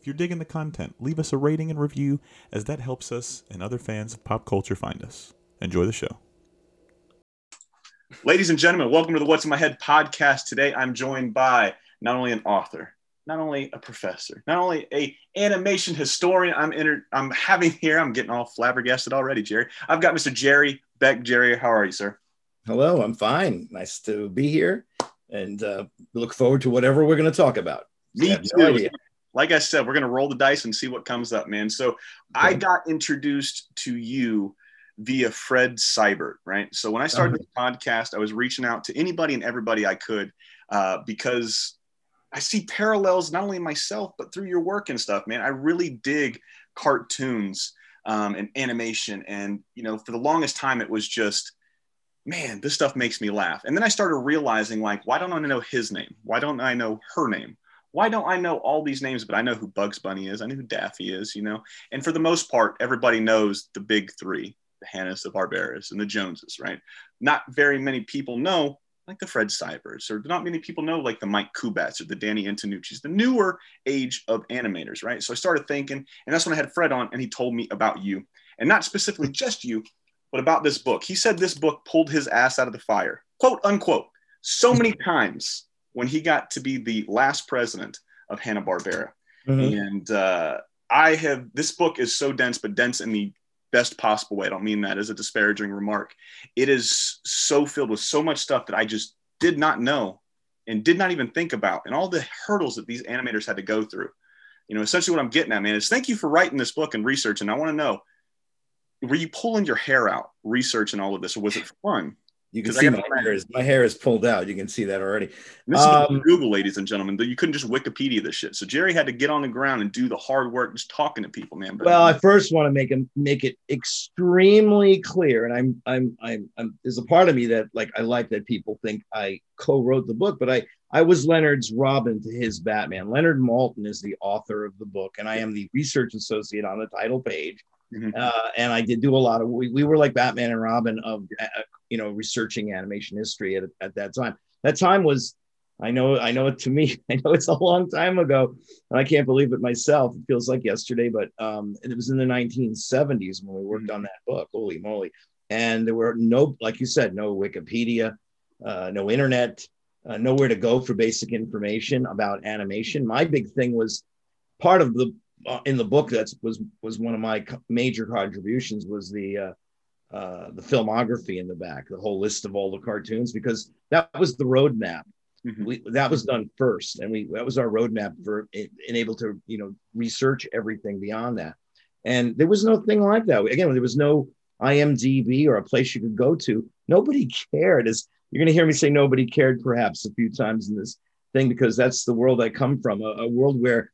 If you're digging the content, leave us a rating and review, as that helps us and other fans of pop culture find us. Enjoy the show. Ladies and gentlemen, welcome to the What's in My Head podcast. Today I'm joined by not only an author, not only a professor, not only a animation historian. I'm inter- I'm having here. I'm getting all flabbergasted already, Jerry. I've got Mr. Jerry Beck. Jerry, how are you, sir? Hello, I'm fine. Nice to be here, and uh, look forward to whatever we're going to talk about. Me too. No like I said, we're going to roll the dice and see what comes up, man. So okay. I got introduced to you via Fred Seibert, right? So when I started uh-huh. this podcast, I was reaching out to anybody and everybody I could uh, because I see parallels not only in myself, but through your work and stuff, man. I really dig cartoons um, and animation. And, you know, for the longest time, it was just, man, this stuff makes me laugh. And then I started realizing, like, why don't I know his name? Why don't I know her name? Why don't I know all these names, but I know who Bugs Bunny is. I know who Daffy is, you know? And for the most part, everybody knows the big three, the Hannas, the Barberas, and the Joneses, right? Not very many people know like the Fred Seiberts, or not many people know like the Mike Kubats or the Danny Antonucci's, the newer age of animators, right? So I started thinking, and that's when I had Fred on, and he told me about you, and not specifically just you, but about this book. He said this book pulled his ass out of the fire, quote unquote, so many times when he got to be the last president of Hanna Barbera. Mm-hmm. And uh, I have this book is so dense, but dense in the best possible way. I don't mean that as a disparaging remark. It is so filled with so much stuff that I just did not know and did not even think about, and all the hurdles that these animators had to go through. You know, essentially what I'm getting at, man, is thank you for writing this book and research. And I want to know, were you pulling your hair out researching all of this, or was it fun? You can see my hair, is, my hair is pulled out. You can see that already. This um, is Google, ladies and gentlemen. You couldn't just Wikipedia this shit. So Jerry had to get on the ground and do the hard work, just talking to people, man. But, well, I first want to make him make it extremely clear, and I'm, I'm, I'm, I'm, there's a part of me that like I like that people think I co-wrote the book, but I, I was Leonard's Robin to his Batman. Leonard Maltin is the author of the book, and I am the research associate on the title page. Mm-hmm. Uh, and I did do a lot of. We, we were like Batman and Robin of, uh, you know, researching animation history at, at that time. That time was, I know, I know it to me. I know it's a long time ago, and I can't believe it myself. It feels like yesterday, but um, it was in the 1970s when we worked mm-hmm. on that book. Holy moly! And there were no, like you said, no Wikipedia, uh, no internet, uh, nowhere to go for basic information about animation. My big thing was part of the uh, in the book that was was one of my major contributions was the uh, uh, the filmography in the back, the whole list of all the cartoons, because that was the roadmap. Mm-hmm. We, that was done first, and we that was our roadmap for being able to you know research everything beyond that. And there was no thing like that. Again, there was no IMDb or a place you could go to. Nobody cared. As you're going to hear me say, nobody cared perhaps a few times in this thing because that's the world I come from, a, a world where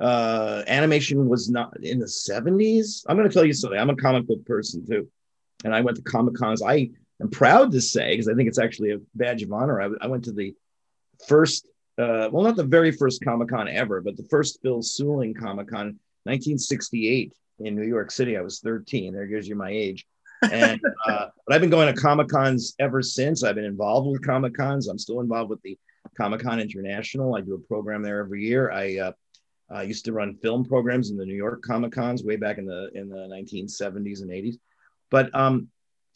uh, animation was not in the 70s. I'm going to tell you something. I'm a comic book person too. And I went to Comic Cons. I am proud to say, because I think it's actually a badge of honor, I, I went to the first, uh, well, not the very first Comic Con ever, but the first Phil Seuling Comic Con, 1968 in New York City. I was 13. There gives you my age. And uh, but I've been going to Comic Cons ever since. I've been involved with Comic Cons. I'm still involved with the Comic Con International. I do a program there every year. I uh, I used to run film programs in the New York Comic Cons way back in the in the 1970s and 80s. But um,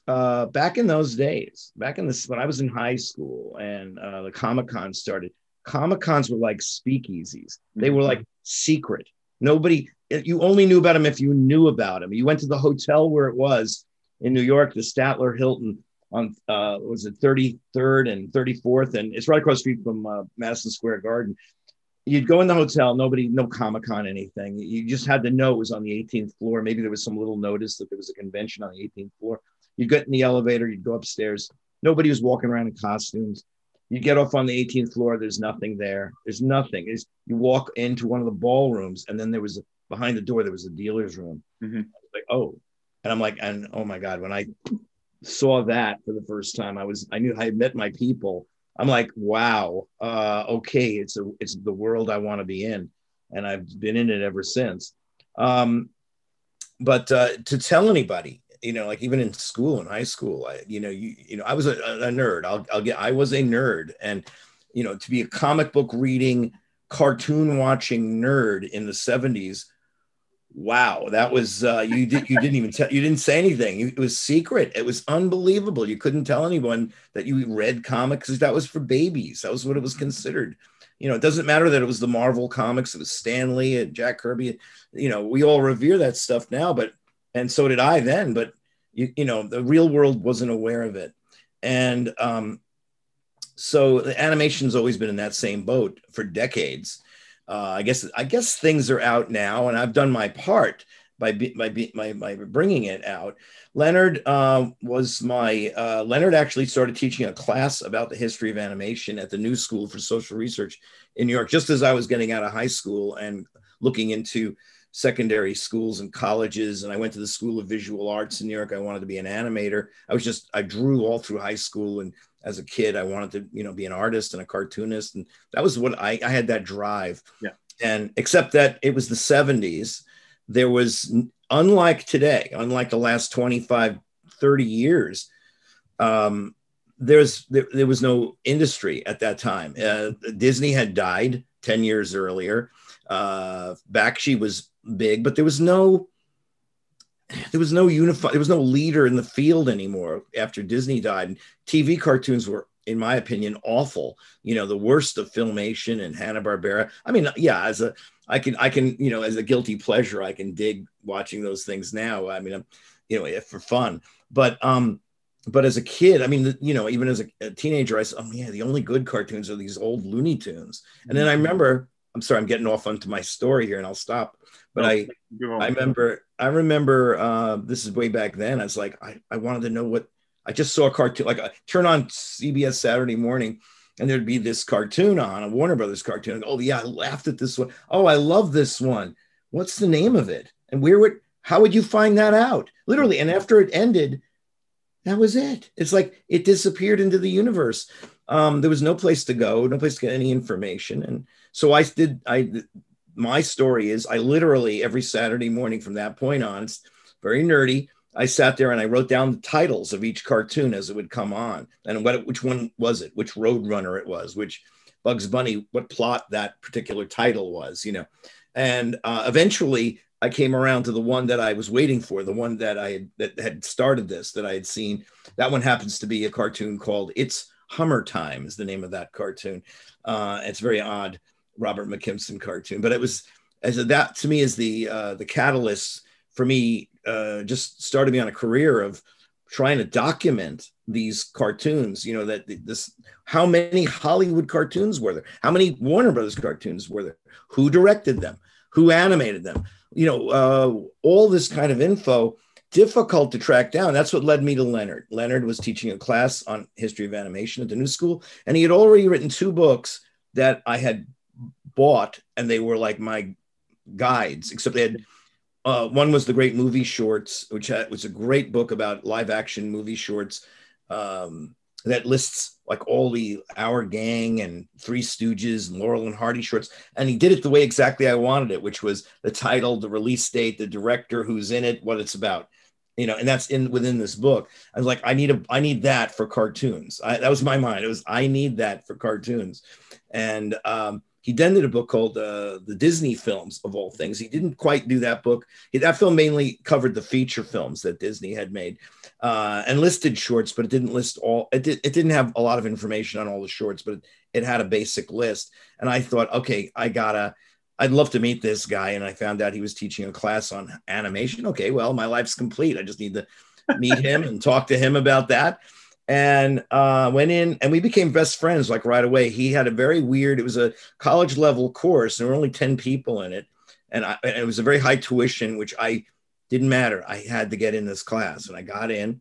uh, back in those days, back in this when I was in high school and uh, the Comic Con started, Comic Cons were like speakeasies. They were like secret. Nobody, you only knew about them if you knew about them. You went to the hotel where it was in New York, the Statler Hilton on uh, was it 33rd and 34th, and it's right across the street from uh, Madison Square Garden you'd go in the hotel, nobody, no Comic Con, anything. You just had to know it was on the 18th floor. Maybe there was some little notice that there was a convention on the 18th floor. You'd get in the elevator, you'd go upstairs. Nobody was walking around in costumes. You get off on the 18th floor, there's nothing there. There's nothing. It's, you walk into one of the ballrooms, and then there was a behind the door there was a dealer's room. Mhm. Like, oh, and I'm like, and oh my god, when I saw that for the first time, I was I knew I had met my people. I'm like, wow, uh, okay, it's a it's the world I want to be in, and I've been in it ever since. Um, but uh, to tell anybody, you know, like even in school, in high school, I, you know, you you know, I was a, a nerd. I'll I'll get, I was a nerd, and you know, to be a comic book reading, cartoon watching nerd in the '70s wow that was uh, you did you didn't even tell you didn't say anything. It was secret. It was unbelievable. You couldn't tell anyone that you read comics because that was for babies. That was what it was considered. You know it doesn't matter that it was the marvel comics it was stan lee and jack kirby you know we all revere that stuff now but and so did i then but you, you know the real world wasn't aware of it. And um so the animation's always been in that same boat for decades uh, I guess I guess things are out now, and I've done my part by be, by, be, by, bringing it out. Leonard uh, was my uh, Leonard actually started teaching a class about the history of animation at the New School for Social Research in New York, just as I was getting out of high school and looking into secondary schools and colleges. And I went to the School of Visual Arts in New York. I wanted to be an animator. I was just I drew all through high school and as a kid. I wanted to, you know, be an artist and a cartoonist. And that was what I, I had that drive. Yeah. And except that it was the 70s, there was, unlike today, unlike the last 25, 30 years, um, there's there, there was no industry at that time. Uh, Disney had died 10 years earlier. Uh, Bakshi was big, but there was no there was no unified there was no leader in the field anymore after disney died. And tv cartoons were in my opinion awful. You know the worst of filmation and hanna-barbera. I mean yeah as a i can i can you know as a guilty pleasure i can dig watching those things now. I mean i'm you know for fun. But um but as a kid i mean you know even as a, a teenager i said oh yeah the only good cartoons are these old looney tunes. And then i remember i'm sorry i'm getting off onto my story here and i'll stop but No, i I remember, I remember, uh, this is way back then. I was like, I, I wanted to know what I just saw a cartoon, like I turn on CBS Saturday morning and there'd be this cartoon on a Warner Brothers cartoon. Oh yeah, I laughed at this one. Oh, I love this one. What's the name of it? And where would, how would you find that out? Literally. And after it ended, that was it. It's like it disappeared into the universe. Um, there was no place to go, no place to get any information. And so I did, I, my story is I literally every Saturday morning from that point on, it's very nerdy. I sat there and I wrote down the titles of each cartoon as it would come on, and what which one was it, which Roadrunner it was, which Bugs Bunny, what plot that particular title was, you know. And uh, eventually, I came around to the one that I was waiting for, the one that I had, that had started this, that I had seen. That one happens to be a cartoon called "It's Hummer Time," is the name of that cartoon. Uh, it's very odd. Robert McKimson cartoon, but it was as that to me is the uh, the catalyst for me. Uh, just started me on a career of trying to document these cartoons. You know that this how many Hollywood cartoons were there? How many Warner Brothers cartoons were there? Who directed them? Who animated them? You know, uh, all this kind of info difficult to track down. That's what led me to Leonard. Leonard was teaching a class on history of animation at the New School, and he had already written two books that I had bought and they were like my guides except they had uh, one was the great movie shorts which had, was a great book about live action movie shorts um, that lists like all the our gang and three stooges and laurel and hardy shorts. And he did it the way exactly i wanted it which was the title the release date the director who's in it what it's about you know and that's in within this book. I was like i need a i need that for cartoons. I, that was my mind. It was i need that for cartoons. And um, he then did a book called uh, the Disney films of all things. He didn't quite do that book. He, that film mainly covered the feature films that Disney had made uh, and listed shorts, but it didn't list all. It, did, it didn't have a lot of information on all the shorts, but it, it had a basic list. And I thought, okay, I gotta. I'd love to meet this guy, and I found out he was teaching a class on animation. Okay, well, my life's complete. I just need to meet him and talk to him about that and uh, went in and we became best friends like right away. He had a very weird, it was a college level course. There were only 10 people in it. And, I, and it was a very high tuition, which I didn't matter. I had to get in this class and I got in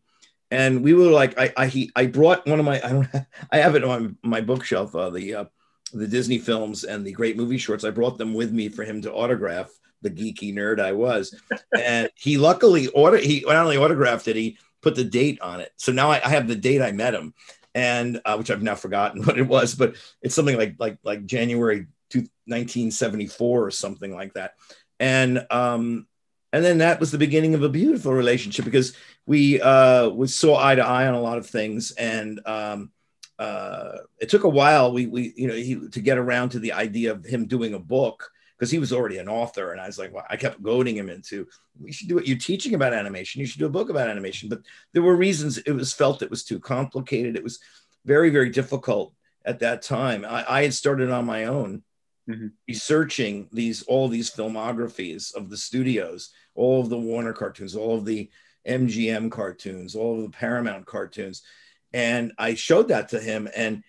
and we were like, I, I, he, I brought one of my, I don't, I have it on my bookshelf, uh, the, uh, the Disney films and the great movie shorts. I brought them with me for him to autograph the geeky nerd I was. and he luckily ordered he not only autographed it, he put the date on it. So now I, I have the date I met him, and uh, which I've now forgotten what it was, but it's something like like like January 1974 or something like that. And um, and then that was the beginning of a beautiful relationship because we uh, we saw eye to eye on a lot of things, and um, uh, it took a while. We we you know he, to get around to the idea of him doing a book because he was already an author, and I was like, well, I kept goading him into we should do it. You're teaching about animation, you should do a book about animation. But there were reasons it was felt it was too complicated. It was very very difficult at that time. I, I had started on my own. Mm-hmm. researching these all these filmographies of the studios, all of the Warner cartoons, all of the MGM cartoons, all of the Paramount cartoons, and I showed that to him. And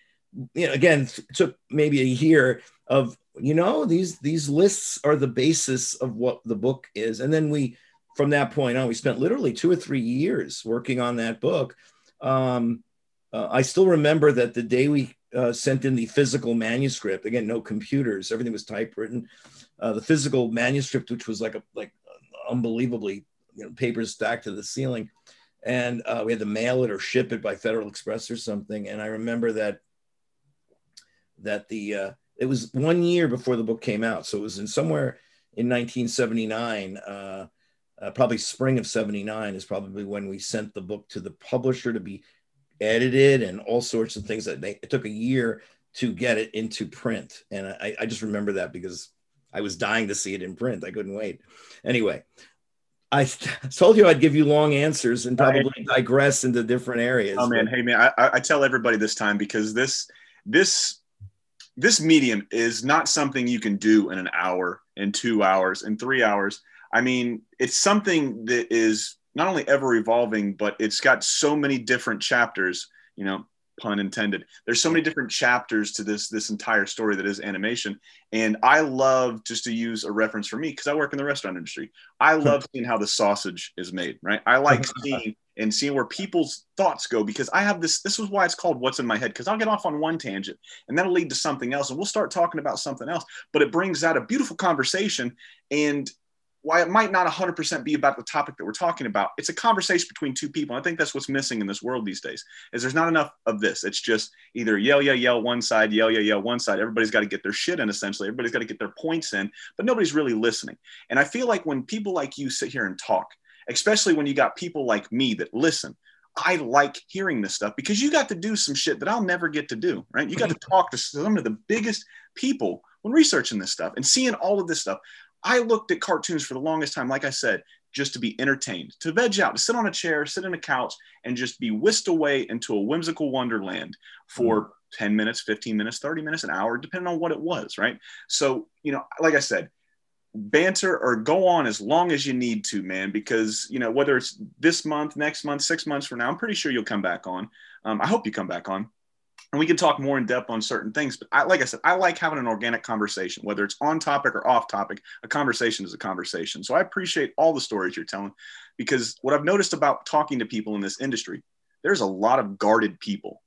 you know, again, it took maybe a year of you know these these lists are the basis of what the book is, and then we from that point on we spent literally two or three years working on that book. Um, uh, I still remember that the day we uh, sent in the physical manuscript, again, no computers, everything was typewritten. Uh, the physical manuscript, which was like a like unbelievably you know, papers stacked to the ceiling, and uh, we had to mail it or ship it by Federal Express or something. And I remember that that the uh, it was one year before the book came out, so it was in somewhere in 1979. Uh, uh, probably spring of 79 is probably when we sent the book to the publisher to be edited and all sorts of things that they, it took a year to get it into print. And I, I just remember that because i was dying to see it in print. I couldn't wait. Anyway I told you I'd give you long answers and probably digress into different areas. Oh man, hey man, I, I tell everybody this time because this this this medium is not something you can do in an hour, in two hours, in three hours. I mean, it's something that is not only ever evolving, but it's got so many different chapters. You know, pun intended there's so many different chapters to this this entire story that is animation and i love just to use a reference for me because i work in the restaurant industry i hmm. love seeing how the sausage is made right i like seeing and seeing where people's thoughts go because i have this this is why it's called what's in my head because i'll get off on one tangent and that'll lead to something else and we'll start talking about something else but it brings out a beautiful conversation and why it might not 100% be about the topic that we're talking about it's a conversation between two people i think that's what's missing in this world these days is there's not enough of this. It's just either yell yell yell one side yell yell yell one side. Everybody's got to get their shit in essentially. Everybody's got to get their points in but nobody's really listening. And i feel like when people like you sit here and talk especially when you got people like me that listen I like hearing this stuff because you got to do some shit that I'll never get to do, right? You got to talk to some of the biggest people when researching this stuff and seeing all of this stuff. I looked at cartoons for the longest time, like I said, just to be entertained, to veg out, to sit on a chair, sit in a couch, and just be whisked away into a whimsical wonderland for mm. 10 minutes, 15 minutes, 30 minutes, an hour, depending on what it was, right? So, you know, like I said, banter or go on as long as you need to, man, because, you know, whether it's this month, next month, six months from now, I'm pretty sure you'll come back on. Um, I hope you come back on and we can talk more in depth on certain things. But I, like I said, I like having an organic conversation, whether it's on topic or off topic. A conversation is a conversation. So I appreciate all the stories you're telling, because what I've noticed about talking to people in this industry, there's a lot of guarded people.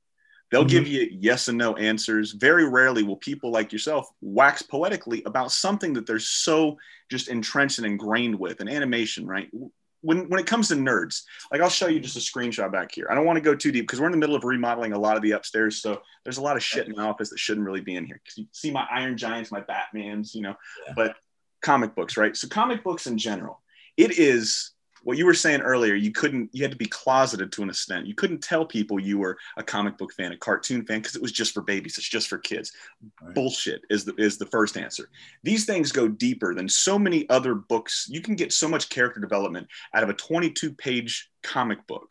They'll mm-hmm. give you yes and no answers. Very rarely will people like yourself wax poetically about something that they're so just entrenched and ingrained with. And animation, right? when when it comes to nerds, like I'll show you just a screenshot back here. I don't want to go too deep because we're in the middle of remodeling a lot of the upstairs, so there's a lot of shit in my office that shouldn't really be in here. Because you see my Iron Giants, my Batman's, you know, yeah. but comic books, right? So comic books in general, it is what you were saying earlier, you couldn't, you had to be closeted to an extent. You couldn't tell people you were a comic book fan, a cartoon fan, because it was just for babies. It's just for kids. Right. Bullshit is the is the first answer. These things go deeper than so many other books. You can get so much character development out of a 22 page comic book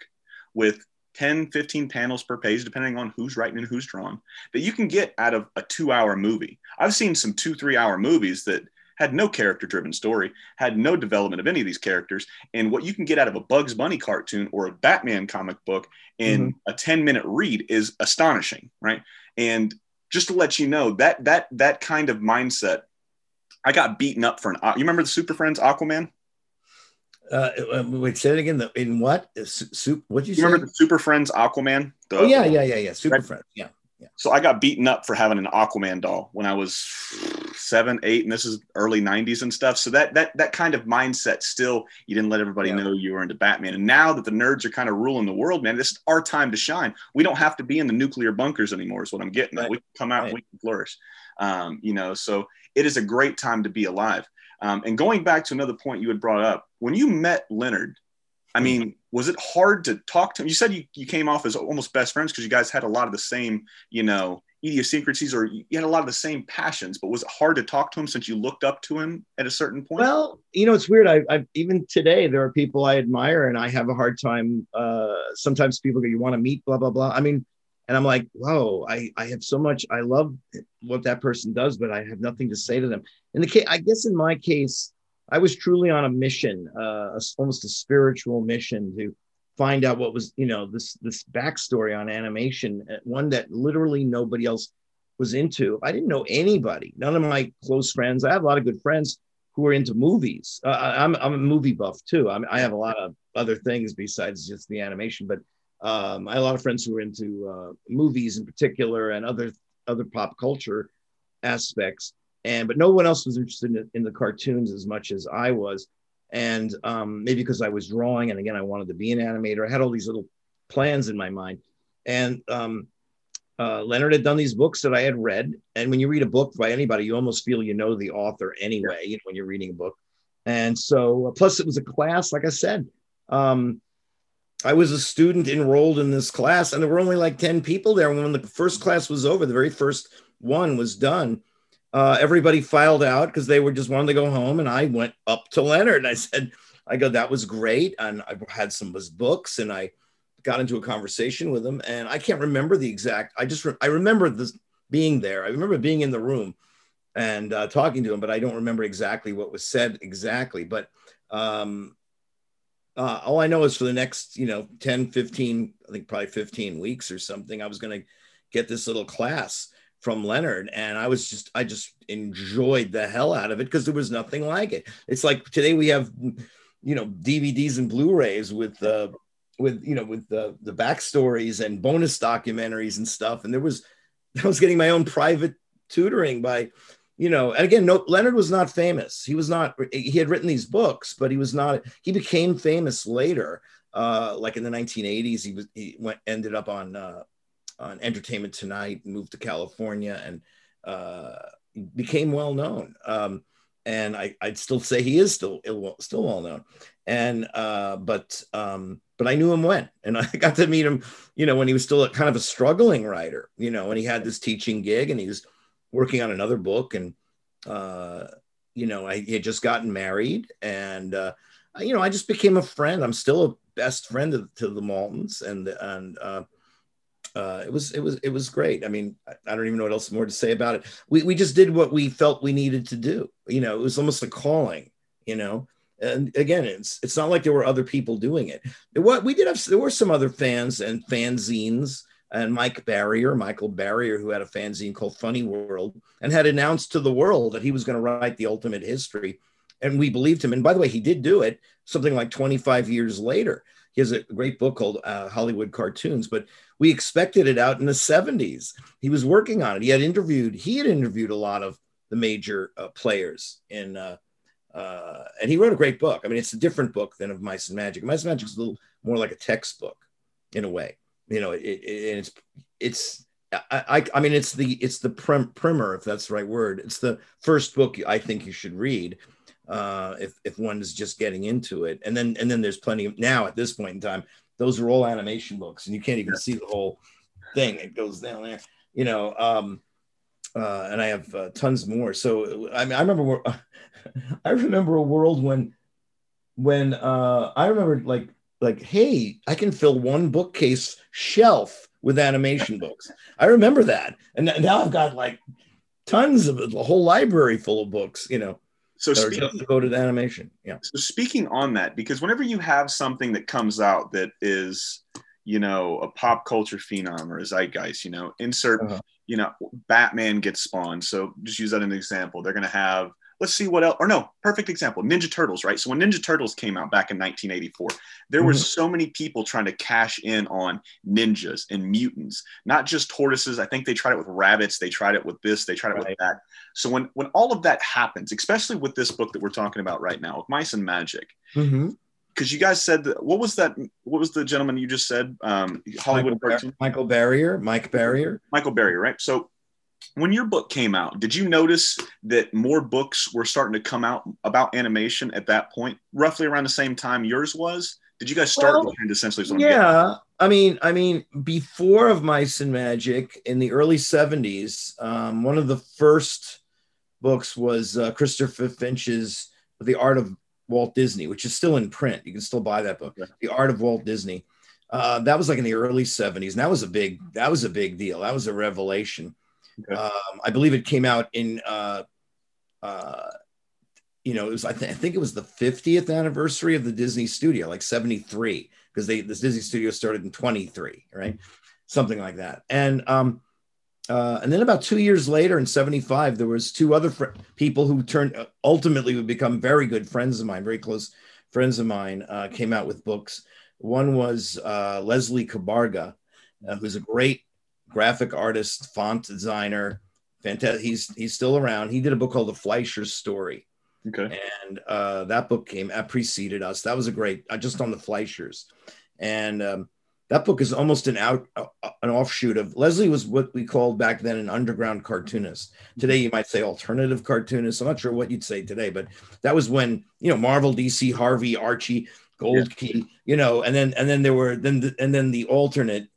with 10, 15 panels per page, depending on who's writing and who's drawn, that you can get out of a two hour movie. I've seen some two, three hour movies that had no character driven story, had no development of any of these characters. And what you can get out of a Bugs Bunny cartoon or a Batman comic book in mm-hmm. a 10 minute read is astonishing, right? And just to let you know that that that kind of mindset, I got beaten up for an. You remember the Super Friends Aquaman? Uh, um, wait, say it again. In what? Soup? What did you, you remember the Super Friends Aquaman? The, oh yeah, yeah, yeah, yeah. Super right? Friends. Yeah. Yeah. So I got beaten up for having an Aquaman doll when I was seven, eight, and this is early '90s and stuff. So that that that kind of mindset still, you didn't let everybody Yeah. know you were into Batman. And now that the nerds are kind of ruling the world, man, this is our time to shine. We don't have to be in the nuclear bunkers anymore. Is what I'm getting. Right. We can come out, Right. and we can flourish. Um, you know, so it is a great time to be alive. Um, and going back to another point you had brought up, when you met Leonard, I mean, was it hard to talk to him? You said you, you came off as almost best friends because you guys had a lot of the same, you know, idiosyncrasies or you had a lot of the same passions, but was it hard to talk to him since you looked up to him at a certain point? Well, you know, it's weird. I, I even today there are people I admire, and I have a hard time. Uh, sometimes people go, "You want to meet?" Blah blah blah. I mean, and I'm like, "Whoa!" I I have so much. I love what that person does, but I have nothing to say to them. In the case, I guess in my case, I was truly on a mission, uh, almost a spiritual mission to find out what was, you know, this this backstory on animation, uh, one that literally nobody else was into. I didn't know anybody. None of my close friends. I have a lot of good friends who are into movies. Uh, I'm I'm a movie buff too. I'm, I have a lot of other things besides just the animation, but um, I have a lot of friends who are into uh, movies in particular and other other pop culture aspects. And but no one else was interested in, in the cartoons as much as I was. And um, maybe because I was drawing, and again, I wanted to be an animator. I had all these little plans in my mind. And um, uh, Leonard had done these books that I had read. And when you read a book by anybody, you almost feel you know the author anyway, you know, when you're reading a book. And so, uh, plus, it was a class, like I said. Um, I was a student enrolled in this class, and there were only like 10 people there. When the first class was over, the very first one was done, uh, everybody filed out because they were just wanting to go home. And I went up to Leonard and I said, I go, that was great. And I had some of his books and I got into a conversation with him. And I can't remember the exact, I just, re- I remember this being there. I remember being in the room and uh, talking to him, but I don't remember exactly what was said exactly. But um, uh, all I know is for the next, you know, 10, 15, I think probably 15 weeks or something, I was going to get this little class from Leonard. And I was just, I just enjoyed the hell out of it because there was nothing like it. It's like today we have, you know, DVDs and Blu-rays with, uh, with, you know, with the, the backstories and bonus documentaries and stuff. And there was, I was getting my own private tutoring by, you know, and again, no, Leonard was not famous. He was not, he had written these books, but he was not, he became famous later. Uh, like in the 1980s, he was, he went, ended up on, uh, on Entertainment Tonight, moved to California, and uh, became well known. Um, and I, I'd still say he is still ill, still well known. And uh, but um, but I knew him when, and I got to meet him, you know, when he was still a, kind of a struggling writer, you know, and he had this teaching gig, and he was working on another book, and uh, you know, I he had just gotten married, and uh, you know, I just became a friend. I'm still a best friend to, to the Maltins, and and uh, it was it was it was great. I mean, I, I don't even know what else more to say about it. We we just did what we felt we needed to do. You know, it was almost a calling. You know, and again, it's it's not like there were other people doing it. What we did have there were some other fans and fanzines. And Mike Barrier, Michael Barrier, who had a fanzine called Funny World, and had announced to the world that he was going to write the ultimate history, and we believed him. And by the way, he did do it. Something like 25 years later, he has a great book called uh, Hollywood Cartoons, but we expected it out in the 70s. He was working on it. He had interviewed, he had interviewed a lot of the major uh, players in, uh, uh, and he wrote a great book. I mean, it's a different book than of Mice and Magic. Mice and Magic is a little more like a textbook in a way. You know, it, it, it's, it's, I, I, I mean, it's the, it's the prim, primer, if that's the right word. It's the first book I think you should read uh, if if one is just getting into it. And then and then there's plenty of now at this point in time, those are all animation books, and you can't even see the whole thing. It goes down there, you know. Um, uh, and I have uh, tons more. So I mean, I remember I remember a world when when uh, I remember like like hey, I can fill one bookcase shelf with animation books. I remember that, and now I've got like tons of a whole library full of books, you know so that are just devoted to animation. Yeah. So speaking on that, because whenever you have something that comes out that is, you know, a pop culture phenom or a zeitgeist, you know, insert, Uh-huh. you know, Batman gets spawned. So just use that as an example. They're going to have let's see what else. Or no, perfect example Ninja Turtles, right? So when Ninja Turtles came out back in 1984, there were Mhm. so many people trying to cash in on ninjas and mutants, not just tortoises. I think they tried it with rabbits, they tried it with this, they tried it Right. with that. So when when all of that happens, especially with this book that we're talking about right now, with Mice and Magic, Mhm. because you guys said that, what was that? What was the gentleman you just said? Um, Hollywood Michael, Bar- Michael Barrier, Mike Barrier. Michael Barrier, right? So when your book came out, did you notice that more books were starting to come out about animation at that point, roughly around the same time yours was? Did you guys start Well, behind essentially? is what I'm Yeah, I mean, I mean, before of Mice and Magic in the early '70s, um, one of the first books was uh, Christopher Finch's The Art of Walt Disney, which is still in print. You can still buy that book, Okay. The Art of Walt Disney. Uh, that was like in the early '70s, and that was a big that was a big deal. That was a revelation. Um, I believe it came out in. Uh, uh, you know, it was I, th- I think it was the 50th anniversary of the Disney studio, like 73, because they this Disney studio started in 23, right? Something like that. And um uh, and then about two years later in 75 there was two other fr- people who turned uh, ultimately would become very good friends of mine very close friends of mine uh, came out with books one was uh, leslie cabarga uh, who's a great graphic artist font designer fantastic he's he's still around he did a book called the Fleischer story Okay. and uh, that book came uh, preceded us. That was a great, uh, just on the Fleischers, and um, that book is almost an out, uh, an offshoot of Leslie was what we called back then an underground cartoonist. Today you might say alternative cartoonist. I'm not sure what you'd say today, but that was when you know Marvel, DC, Harvey, Archie, Gold Key, you know, and then and then there were then the, and then the alternate,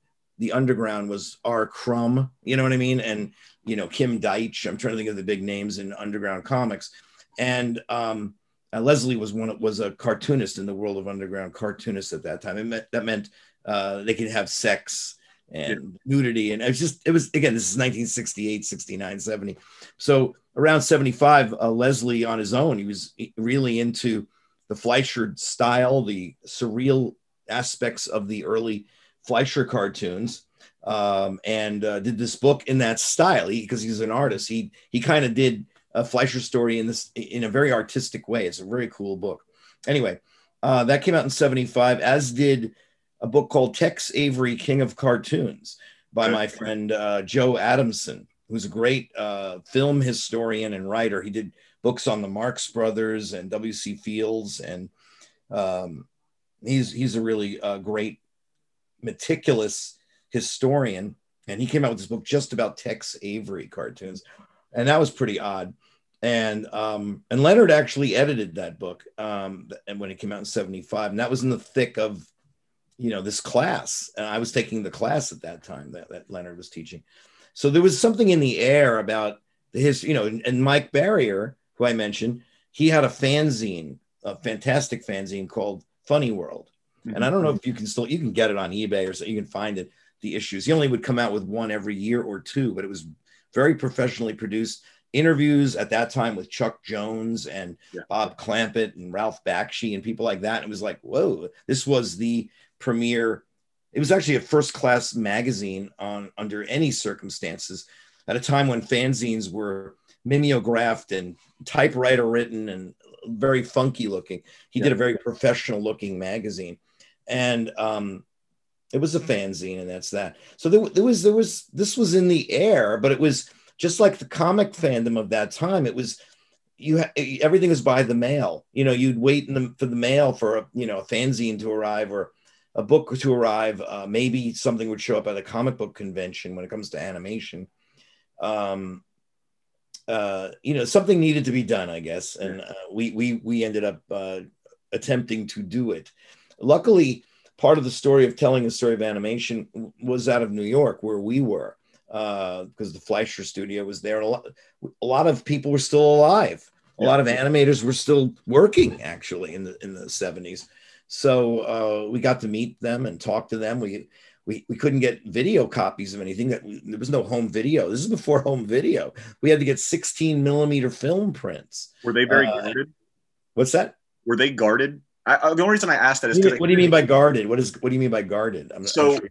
the underground was R. Crumb, you know what I mean, and you know Kim Deitch. I'm trying to think of the big names in underground comics and um, uh, Leslie was one was a cartoonist in the world of underground cartoonists at that time. It meant that meant uh, they could have sex and nudity, and it was just it was again this is 1968, 69, 70. So around 75, uh, Leslie on his own, he was really into the Fleischer style, the surreal aspects of the early Fleischer cartoons. Um, and uh, did this book in that style because he's an artist. He he kind of did a Fleischer story in this in a very artistic way. It's a very cool book. Anyway, uh, that came out in '75, as did a book called Tex Avery, King of Cartoons, by my friend uh, Joe Adamson, who's a great uh, film historian and writer. He did books on the Marx Brothers and W.C. Fields, and um, he's he's a really uh, great, meticulous historian. And he came out with this book just about Tex Avery cartoons, and that was pretty odd. And um, and Leonard actually edited that book um, and when it came out in '75, and that was in the thick of you know this class, and I was taking the class at that time that, that Leonard was teaching, so there was something in the air about his you know and, and Mike Barrier, who I mentioned, he had a fanzine, a fantastic fanzine called Funny World, and mm-hmm. I don't know if you can still you can get it on eBay or so you can find it. The issues he only would come out with one every year or two, but it was very professionally produced interviews at that time with Chuck Jones and Yeah. Bob Clampett and Ralph Bakshi and people like that. And it was like, whoa, this was the premier. It was actually a first class magazine on under any circumstances at a time when fanzines were mimeographed and typewriter written and very funky looking. He did a very professional looking magazine. And um, it was a fanzine, and that's that. So there, there was there was this was in the air, but it was just like the comic fandom of that time. It was you ha- everything was by the mail. You know, you'd wait in the, for the mail for a you know a fanzine to arrive or a book to arrive. Uh, maybe something would show up at a comic book convention when it comes to animation. Um, uh, you know, something needed to be done, I guess, and uh, we we we ended up uh, attempting to do it. Luckily, part of the story of telling a story of animation was out of New York, where we were, because the Fleischer studio was there. And a lot, a lot of people were still alive. A lot of animators were still working, actually, in the in the seventies. So uh, we got to meet them and talk to them. We we, we couldn't get video copies of anything that there was no home video this is before home video we had to get 16 millimeter film prints Were they very Uh, guarded? what's that Were they guarded? I, I, the only reason I asked that is what do, you, what do you mean by guarded what is what do you mean by guarded I'm, I'm So- sure-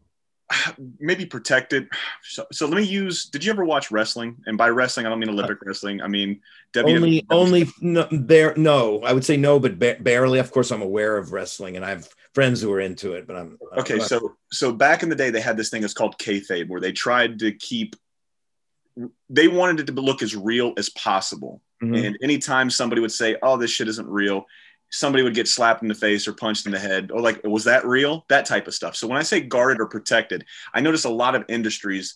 maybe protected. So, so let me use. Did you ever watch wrestling? And by wrestling, I don't mean Olympic wrestling. I mean WWE. Only, only no, bare, no. I would say no, but ba- barely. Of course, I'm aware of wrestling, and I have friends who are into it. But I'm okay. I'm so, so back in the day, they had this thing that's called kayfabe, where they tried to keep. They wanted it to look as real as possible, mm-hmm. and anytime somebody would say, "Oh, this shit isn't real," somebody would get slapped in the face or punched in the head or like was that real? That type of stuff. So when i say guarded or protected i notice a lot of industries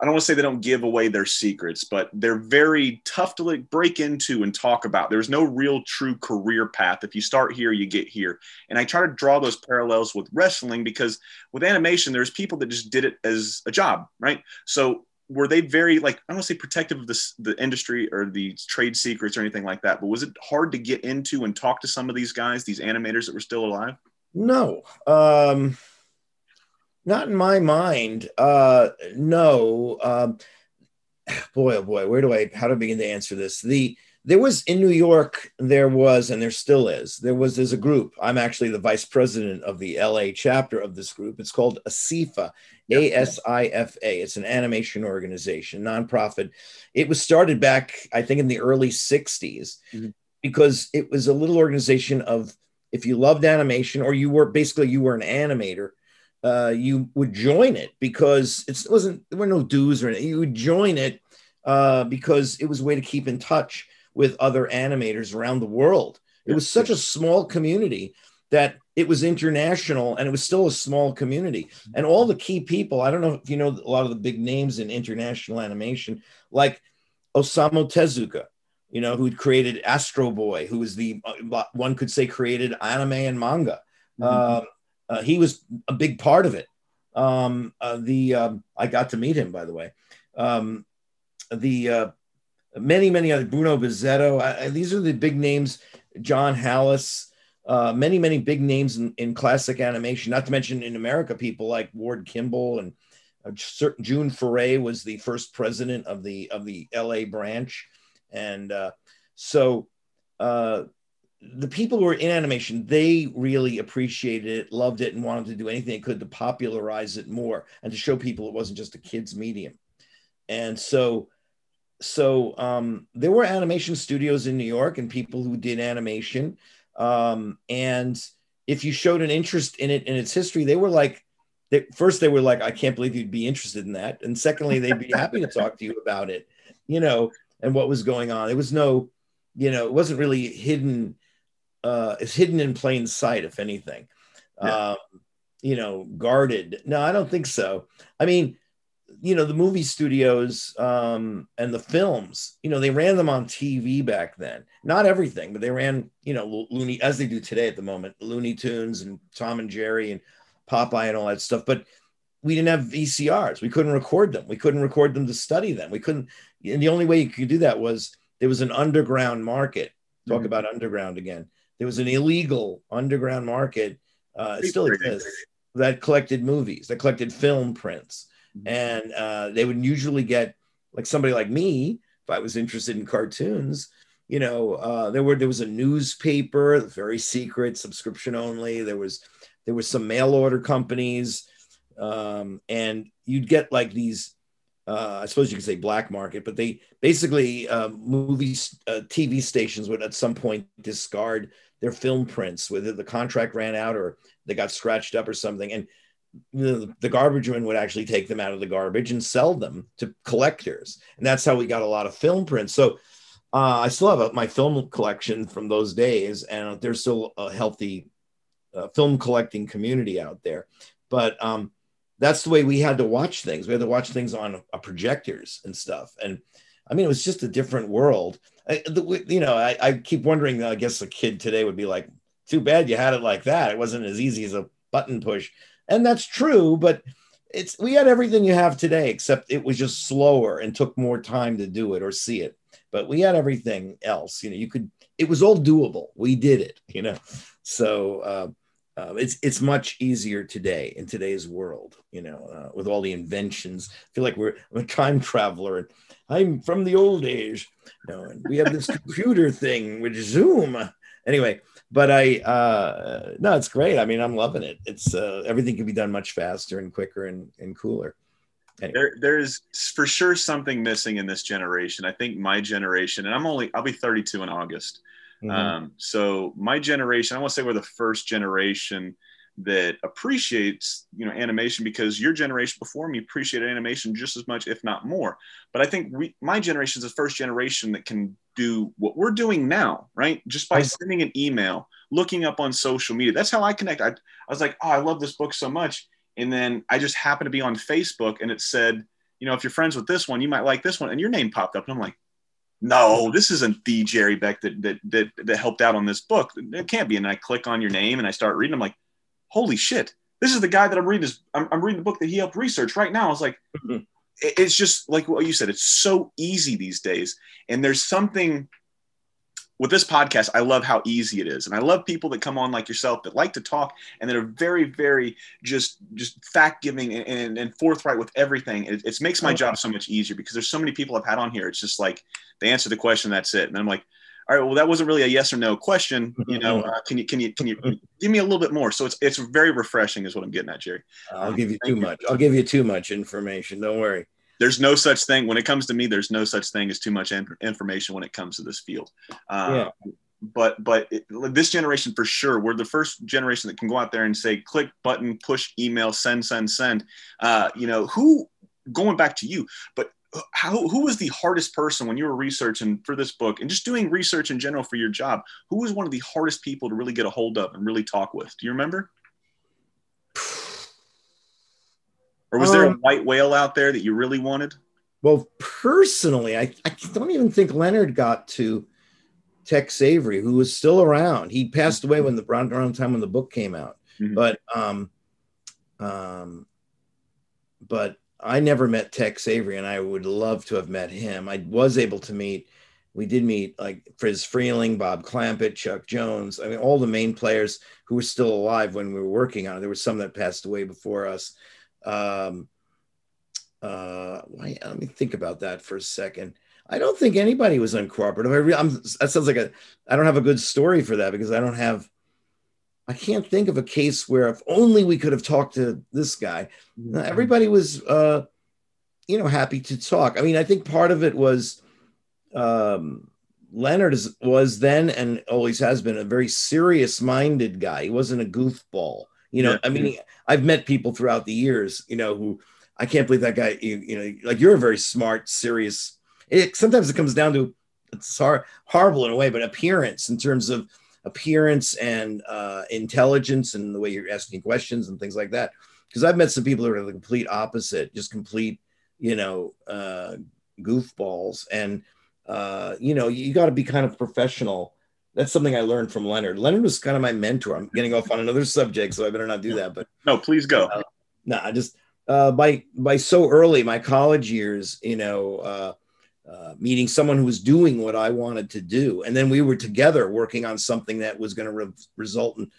i don't want to say they don't give away their secrets but they're very tough to like break into and talk about. There's no real true career path. If you start here you get here. And i try to draw those parallels with wrestling because with animation there's people that just did it as a job right? So were they very like I don't want to say protective of this the industry or the trade secrets or anything like that, but was it hard to get into and talk to some of these guys, these animators that were still alive? No. Um not in my mind. Uh no. Um boy oh boy, where do I how do I begin to answer this? The there was in New York, there was, and there still is, there was, there's a group. I'm actually the vice president of the LA chapter of this group. It's called ASIFA, A S I F A. It's an animation organization, nonprofit. It was started back, I think, in the early 60s mm-hmm. because it was a little organization of if you loved animation or you were basically you were an animator, uh, you would join it because it wasn't there were no dues or anything. You would join it uh, because it was a way to keep in touch with other animators around the world. It was such a small community that it was international and it was still a small community. And all the key people, I don't know if you know a lot of the big names in international animation, like Osamu Tezuka, you know, who created Astro Boy, who was the uh, one could say created anime and manga. Mm-hmm. Uh, uh, he was a big part of it. Um, uh, the um, I got to meet him, by the way. Um, the uh, many, many other Bruno Bozzetto. I, these are the big names. John Halas, uh, many, many big names in, in, classic animation. Not to mention in America, people like Ward Kimball and uh, June Foray was the first president of the of the LA branch, and uh, so uh, the people who were in animation they really appreciated it, loved it, and wanted to do anything they could to popularize it more and to show people it wasn't just a kids medium. And so so um, there were animation studios in New York and people who did animation. Um, and if you showed an interest in it in its history, they were like, they, first they were like, I can't believe you'd be interested in that, and secondly, they'd be happy to talk to you about it, you know, and what was going on. There was no, you know, it wasn't really hidden. Uh, it's hidden in plain sight, if anything. Yeah. Um, you know, guarded. No, I don't think so. I mean, you know the movie studios um, and the films you know they ran them on tv back then. Not everything but they ran you know looney as they do today at the moment looney tunes and tom and jerry and popeye and all that stuff but we didn't have vcrs we couldn't record them. We couldn't record them to study them. We couldn't and the only way you could do that was there was an underground market. Talk mm-hmm. about underground again. There was an illegal underground market uh, it still exists that collected movies that collected film prints and uh, they would usually get like somebody like me if I was interested in cartoons. You know, uh, there were there was a newspaper, very secret, subscription only. There was there was some mail order companies, um, and you'd get like these. Uh, I suppose you could say black market, but they basically uh, movies, TV stations would at some point discard their film prints, whether the contract ran out or they got scratched up or something, and the, the garbage man would actually take them out of the garbage and sell them to collectors. And that's how we got a lot of film prints. So uh, I still have a, my film collection from those days, and there's still a healthy uh, film collecting community out there. But um, that's the way we had to watch things. We had to watch things on uh, projectors and stuff. And I mean, it was just a different world. I, the, you know, I, I keep wondering. I guess a kid today would be like, "Too bad you had it like that. It wasn't as easy as a button push." And that's true but it's we had everything you have today except it was just slower and took more time to do it or see it. But we had everything else you know you could it was all doable. We did it you know? So uh, uh, it's it's much easier today in today's world you know uh, with all the inventions. I feel like we're I'm a time traveler. And i'm from the old age. You know and we have this computer thing with zoom. Anyway, but I uh no, it's great. I mean, I'm loving it. It's uh everything can be done much faster and quicker and, and cooler. Anyway. There, there's for sure something missing in this generation. I think my generation, and I'm only I'll be 32 in August. Mm-hmm. Um, so my generation, I want to say we're the first generation that appreciates you know animation because your generation before me appreciated animation just as much if not more but i think we, my generation is the first generation that can do what we're doing now right just by sending an email looking up on social media that's how i connect I, I was like oh i love this book so much and then i just happened to be on facebook and it said you know if you're friends with this one you might like this one and your name popped up and i'm like no, this isn't the Jerry Beck that, that that that helped out on this book. It can't be. And I click on your name and I start reading. I'm like, holy shit, this is the guy that I'm reading. This, I'm, I'm reading the book that he helped research right now. It's like, mm-hmm. it's just like what you said. It's so easy these days, and there's something with this podcast. I love how easy it is, and I love people that come on like yourself that like to talk and that are very, very just just fact giving and, and, and, forthright with everything. It, it makes my job so much easier because there's so many people I've had on here. It's just like they answer the question, that's it, and I'm like all right, well, that wasn't really a yes or no question. You know, uh, can you can you can you give me a little bit more? So it's it's very refreshing, is what I'm getting at, Jerry. I'll give you too much. I'll give you too much information. Don't worry. There's no such thing when it comes to me. There's no such thing as too much information when it comes to this field. Uh, yeah. But but it, this generation for sure, we're the first generation that can go out there and say, click button, push email, send, send, send. Uh, you know who going back to you, but how who was the hardest person when you were researching for this book and just doing research in general for your job? Who was one of the hardest people to really get a hold of and really talk with? Do you remember? Or was um, there a um, white whale out there that you really wanted? well personally I, I don't even think leonard got to tex avery who was still around. He passed away when the around, around time when the book came out. Mm-hmm. but um um but I never met Tex Avery, and I would love to have met him. I was able to meet. We did meet like Friz Freleng, Bob Clampett, Chuck Jones. I mean, all the main players who were still alive when we were working on it. There were some that passed away before us. Um, uh, why, let me think about that for a second. I don't think anybody was uncooperative. I re- I'm, that sounds like a. I don't have a good story for that because I don't have I can't think of a case where if only we could have talked to this guy. Mm-hmm. Everybody was, uh, you know, happy to talk. I mean, I think part of it was um, Leonard is, was then and always has been a very serious-minded guy. He wasn't a goofball. You know, yeah. I mean, I've met people throughout the years, you know, who I can't believe that guy. You, you know, like you're a very smart, serious. It sometimes it comes down to it's hard, horrible in a way, but appearance in terms of appearance and uh, intelligence and the way you're asking questions and things like that. Because I've met some people who are the complete opposite, just complete, you know, uh, goofballs. And, uh, you know, you got to be kind of professional. That's something I learned from Leonard. Leonard was kind of my mentor. I'm getting off on another subject, so I better not do that. But no, please go. Uh, no, I just uh, by by so early, my college years, you know, uh, meeting someone who was doing what I wanted to do. And then we were together working on something that was going to re- result in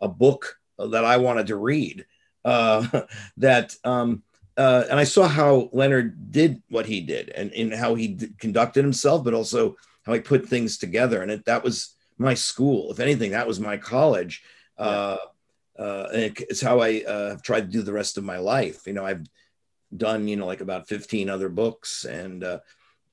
a book that I wanted to read. Uh, that, um, uh, and I saw how Leonard did what he did and, and how he d- conducted himself, but also how he put things together. And it, that was my school. If anything, that was my college. Uh, uh, and it, it's how I uh, tried to do the rest of my life. You know, I've done, you know, like about 15 other books and, uh,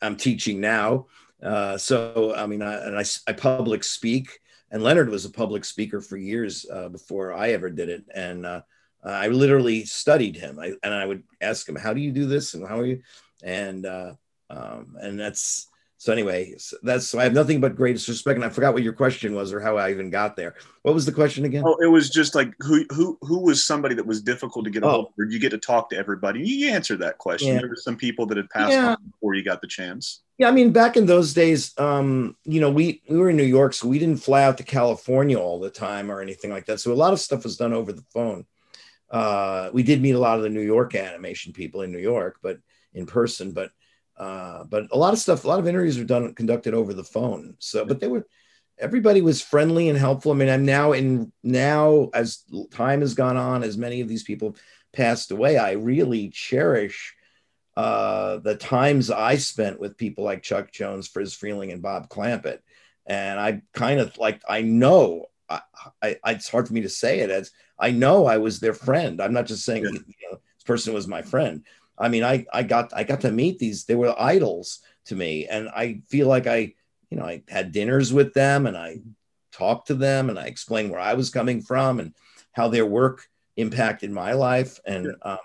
I'm teaching now. Uh, so I mean, I, and I, I, public speak, and Leonard was a public speaker for years uh, before I ever did it, and uh, I literally studied him. I, and I would ask him, "How do you do this?" and "How are you?" and uh, um, and that's so anyway, that's so I have nothing but greatest respect. And I forgot what your question was or how I even got there. What was the question again? Oh, it was just like who who who was somebody that was difficult to get a hold of? You get to talk to everybody. You answered that question. Yeah. There were some people that had passed yeah. on before you got the chance. Yeah, I mean, back in those days, um, you know, we we were in New York, so we didn't fly out to California all the time or anything like that. So a lot of stuff was done over the phone. Uh, we did meet a lot of the New York animation people in New York, but in person, but uh, but a lot of stuff, a lot of interviews were done conducted over the phone. So, but they were everybody was friendly and helpful. I mean, I'm now in now as time has gone on, as many of these people passed away, I really cherish uh, the times I spent with people like Chuck Jones, Friz Freleng, and Bob Clampett. and I kind of like I know I, I, it's hard for me to say it as I know I was their friend. I'm not just saying yeah. you know, this person was my friend. I mean, I I got I got to meet these. They were idols to me, and I feel like I you know I had dinners with them and I talked to them and I explained where I was coming from and how their work impacted my life and. Um,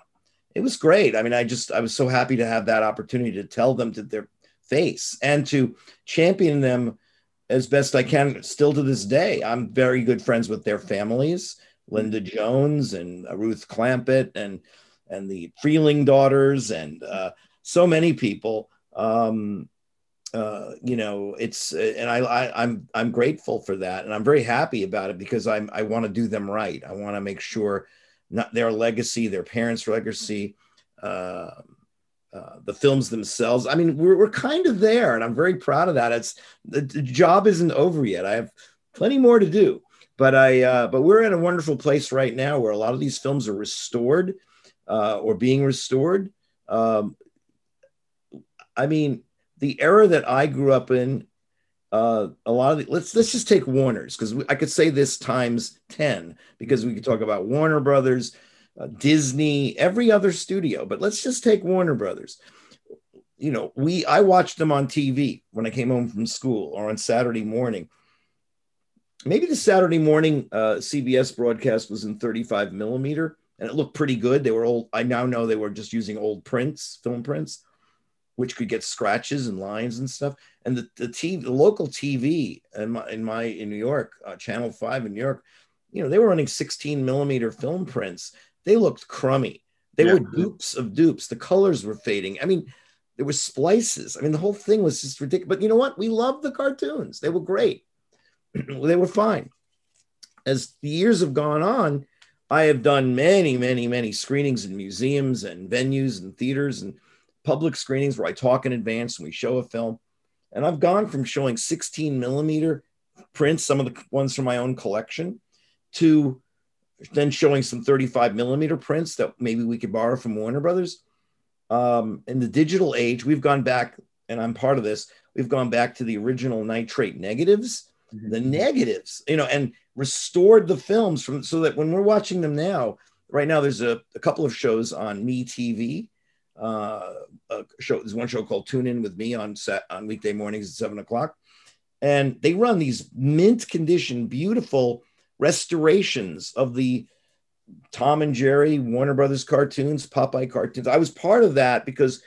it was great. I mean, I just I was so happy to have that opportunity to tell them to their face and to champion them as best I can still to this day. I'm very good friends with their families, Linda Jones and Ruth Clampett and and the Freleng daughters and uh, so many people. Um, uh, you know, it's and I, I I'm I'm grateful for that, and I'm very happy about it because I'm I want to do them right. I want to make sure not their legacy, their parents' legacy. Uh, uh, the films themselves. I mean, we're, we're kind of there, and I'm very proud of that. It's the, the job isn't over yet. I have plenty more to do, but I uh, but we're in a wonderful place right now where a lot of these films are restored uh, or being restored. Um, I mean, the era that I grew up in, uh, a lot of the, let's let's just take Warner's because I could say this times ten because we could talk about Warner Brothers uh, Disney, every other studio. But let's just take Warner Brothers. You know, we I watched them on TV when I came home from school or on Saturday morning. Maybe the Saturday morning uh, CBS broadcast was in 35 millimeter, and it looked pretty good. They were old. I now know they were just using old prints, film prints, which could get scratches and lines and stuff. And the the TV, the local TV in my in my in New York, uh, Channel Five in New York, you know, they were running 16 millimeter film prints they looked crummy. They yeah. were dupes of dupes. The colors were fading. I mean, there were splices. I mean, the whole thing was just ridiculous. But you know what? We loved the cartoons. They were great. they were fine. As the years have gone on, I have done many, many, many screenings in museums and venues and theaters and public screenings where I talk in advance and we show a film. And I've gone from showing 16 millimeter prints, some of the ones from my own collection, to then showing some 35 millimeter prints that maybe we could borrow from Warner Brothers. Um, in the digital age, we've gone back, and I'm part of this. We've gone back to the original nitrate negatives, the negatives, you know, and restored the films from so that when we're watching them now, right now there's a, a couple of shows on Me TV. Uh, a show there's one show called Toon In with Me on set on weekday mornings at seven o'clock, and they run these mint condition, beautiful restorations of the Tom and Jerry, Warner Brothers cartoons, Popeye cartoons. I was part of that because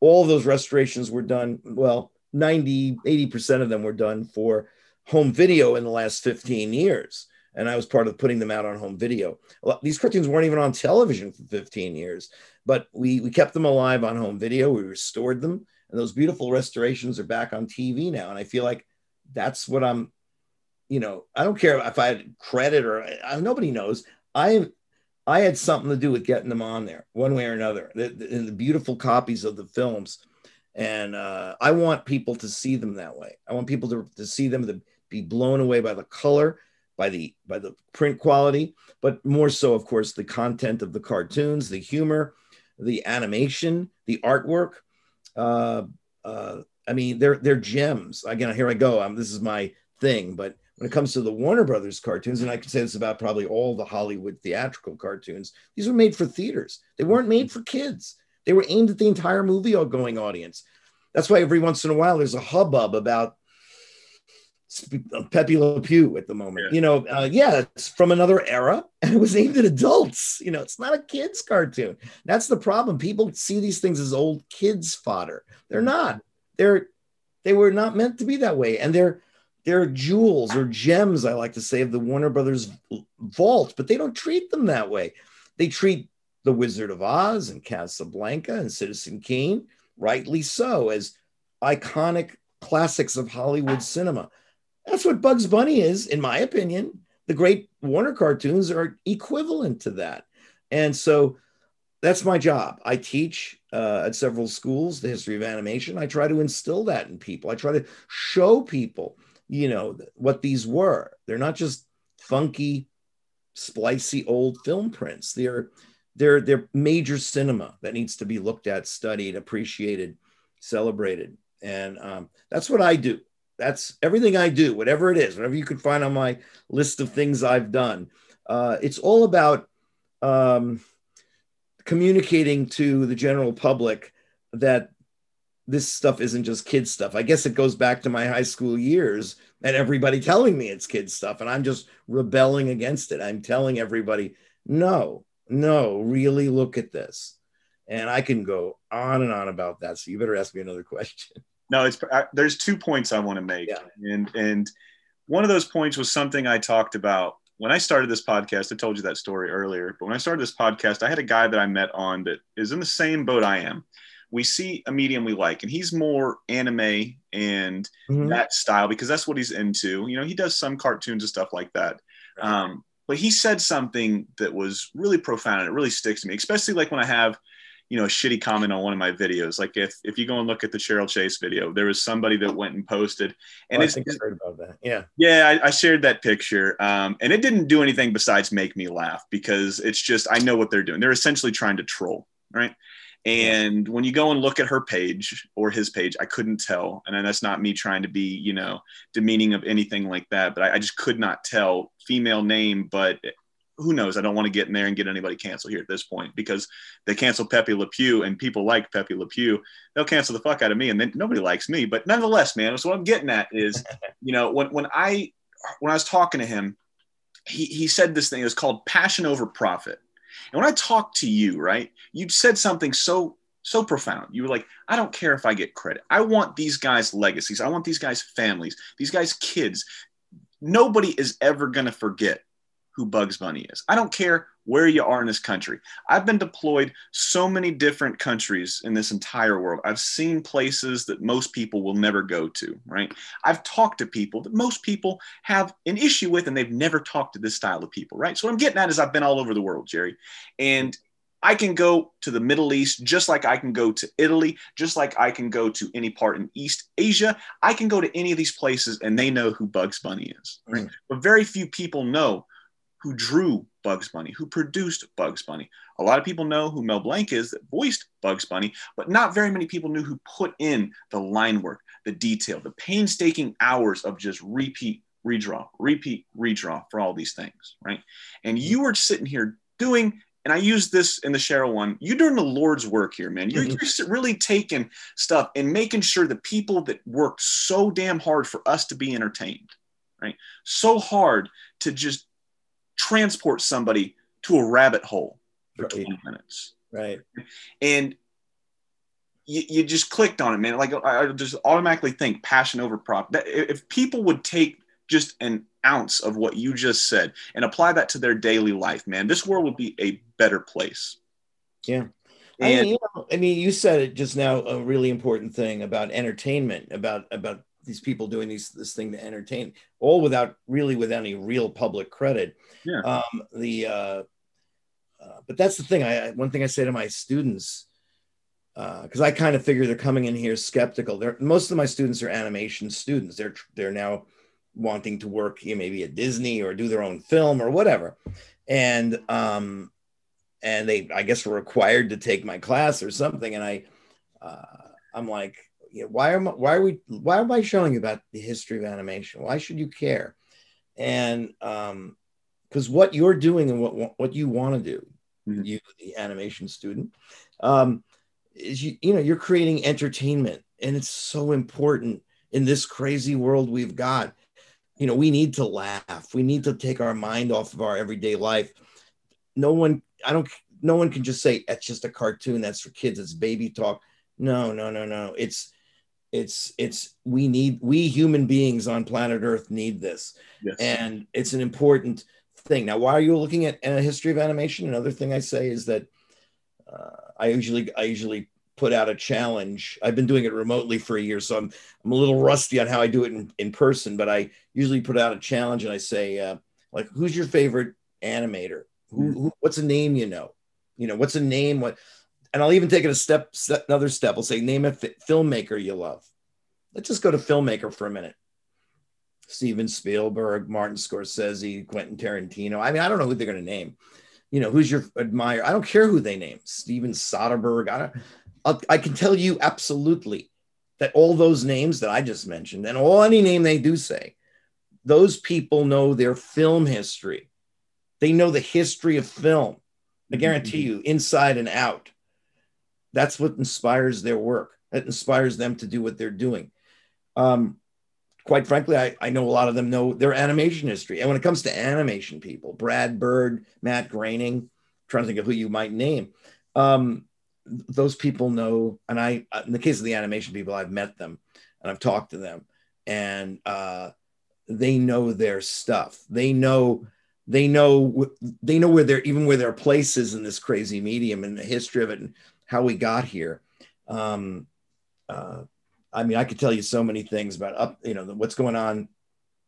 all of those restorations were done, well, 90, 80% of them were done for home video in the last 15 years. And I was part of putting them out on home video. These cartoons weren't even on television for 15 years, but we, we kept them alive on home video. We restored them. And those beautiful restorations are back on TV now. And I feel like that's what I'm you know, I don't care if I had credit or I, nobody knows. I I had something to do with getting them on there one way or another. The, the, the beautiful copies of the films, and uh, I want people to see them that way. I want people to, to see them to be blown away by the color, by the by the print quality, but more so, of course, the content of the cartoons, the humor, the animation, the artwork. Uh, uh, I mean, they're they're gems. Again, here I go. I'm, this is my thing, but when it comes to the Warner Brothers cartoons, and I can say this about probably all the Hollywood theatrical cartoons, these were made for theaters. They weren't made for kids. They were aimed at the entire movie going audience. That's why every once in a while there's a hubbub about Pepe Le Pew at the moment. Yeah. You know, uh, yeah, it's from another era and it was aimed at adults. You know, it's not a kids' cartoon. That's the problem. People see these things as old kids' fodder. They're not. They're they were not meant to be that way, and they're they're jewels or gems, I like to say, of the Warner Brothers vault, but they don't treat them that way. They treat The Wizard of Oz and Casablanca and Citizen Kane, rightly so, as iconic classics of Hollywood cinema. That's what Bugs Bunny is, in my opinion. The great Warner cartoons are equivalent to that. And so that's my job. I teach uh, at several schools the history of animation. I try to instill that in people. I try to show people you know what these were they're not just funky splicey old film prints they're they're they're major cinema that needs to be looked at studied appreciated celebrated and um, that's what i do that's everything I do, whatever it is, whatever you can find on my list of things I've done. Uh, it's all about um, communicating to the general public that this stuff isn't just kid stuff. I guess it goes back to my high school years and everybody telling me it's kid stuff, and I'm just rebelling against it. I'm telling everybody, no, no, really look at this. And I can go on and on about that. So you better ask me another question. No, it's I, there's two points I want to make, Yeah. and and one of those points was something I talked about when I started this podcast. I told you that story earlier, but when I started this podcast, I had a guy that I met on that is in the same boat I am. We see a medium we like, and he's more anime and Mhm. that style because that's what he's into. You know, he does some cartoons and stuff like that. Right. Um, but he said something that was really profound and it really sticks to me, especially like when I have, you know, a shitty comment on one of my videos. Like if if you go and look at the Cheryl Chase video, there was somebody that went and posted, and Oh, I it's think I heard about that. Yeah. yeah, I, I shared that picture, um, and it didn't do anything besides make me laugh because it's just I know what they're doing. They're essentially trying to troll, right? And when you go and look at her page or his page, I couldn't tell, and that's not me trying to be, you know, demeaning of anything like that. But I, I just could not tell female name, but who knows? I don't want to get in there and get anybody canceled here at this point because they cancel Pepe Le Pew and people like Pepe Le Pew. They'll cancel the fuck out of me, and then nobody likes me. But nonetheless, man, so what I'm getting at is, you know, when when I when I was talking to him, he he said this thing. It was called passion over profit. And when I talked to you, right, you said something so so profound. You were like, I don't care if I get credit. I want these guys' legacies. I want these guys' families, these guys' kids. Nobody is ever going to forget who Bugs Bunny is. I don't care where you are in this country. I've been deployed so many different countries in this entire world. I've seen places that most people will never go to, right? I've talked to people that most people have an issue with and they've never talked to this style of people, right? So what I'm getting at is I've been all over the world, Jerry. And I can go to the Middle East just like I can go to Italy, just like I can go to any part in East Asia. I can go to any of these places and they know who Bugs Bunny is. Right? Mm. But very few people know who drew Bugs Bunny, who produced Bugs Bunny. A lot of people know who Mel Blanc is that voiced Bugs Bunny, but not very many people knew who put in the line work, the detail, the painstaking hours of just repeat, redraw, repeat, redraw for all these things, right? And you were sitting here doing and I use this in the Cheryl one. You're doing the Lord's work here, man. You're, Mhm. you're really taking stuff and making sure the people that worked so damn hard for us to be entertained, right? So hard to just transport somebody to a rabbit hole for Right. 20 minutes. Right. And you, you just clicked on it, man. Like I I just automatically think passion over profit. That, if people would take just an ounce of what you just said and apply that to their daily life, man, this world would be a better place. Yeah. I mean, you know, I mean, you said it just now. A really important thing about entertainment, about about these people doing these this thing to entertain, all without really with any real public credit. Yeah. Um, the uh, uh, but that's the thing. I one thing I say to my students because I kind of figure they're coming in here skeptical. They're most of my students are animation students. They're they're now wanting to work you know, maybe at Disney or do their own film or whatever, and um, and they I guess were required to take my class or something. And I uh, I'm like, why am I, why are we why am I showing you about the history of animation? Why should you care? And um, because what you're doing and what what you want to do, Mhm. you the animation student, um, is you you know you're creating entertainment, and it's so important in this crazy world we've got. You know, we need to laugh. We need to take our mind off of our everyday life. No one, I don't, no one can just say it's just a cartoon. That's for kids. It's baby talk. No, no, no, no. It's, it's, it's. We need. We human beings on planet Earth need this yes. and it's an important thing. Now, why are you looking at a history of animation? Another thing I say is that uh, I usually I usually put out a challenge. I've been doing it remotely for a year, so I'm I'm a little rusty on how I do it in, in person. But I usually put out a challenge and I say uh, like, who's your favorite animator? Who, who what's a name you know? You know what's a name? What? And I'll even take it a step, step another step. I'll say name a fi- filmmaker you love. Let's just go to filmmaker for a minute. Steven Spielberg, Martin Scorsese, Quentin Tarantino. I mean, I don't know who they're going to name. You know, who's your admirer? I don't care who they name. Steven Soderbergh. I don't. I'll, I can tell you absolutely, that all those names that I just mentioned, and all any name they do say, those people know their film history. They know the history of film. I mm-hmm. guarantee you, inside and out. That's what inspires their work. That inspires them to do what they're doing. Um, quite frankly, I, I know a lot of them know their animation history. And when it comes to animation people, Brad Bird, Matt Groening, trying to think of who you might name, um, those people know. And I, in the case of the animation people, I've met them and I've talked to them, and uh, they know their stuff. They know they know they know where they're even where their place is in this crazy medium and the history of it and how we got here. Um, uh, I mean, I could tell you so many things about up, you know, what's going on,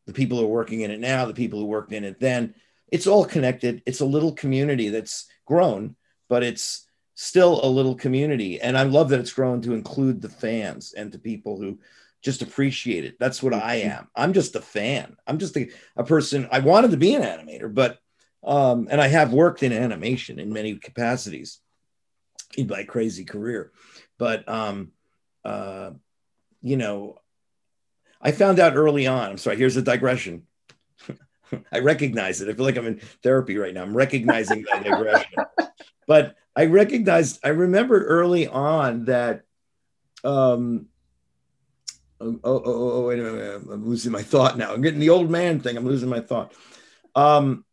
the people who are working in it now, the people who worked in it then. It's all connected. It's a little community that's grown, but it's still a little community. And I love that it's grown to include the fans and the people who just appreciate it. That's what I am. I'm just a fan. I'm just a, a person. I wanted to be an animator, but um, and I have worked in animation in many capacities in my crazy career. But um, uh, you know, I found out early on. I'm sorry. Here's a digression. I recognize it. I feel like I'm in therapy right now. I'm recognizing my digression. But I recognized. I remembered early on that um, oh, oh, oh, oh, wait a minute. I'm losing my thought now. I'm getting the old man thing. I'm losing my thought. Um,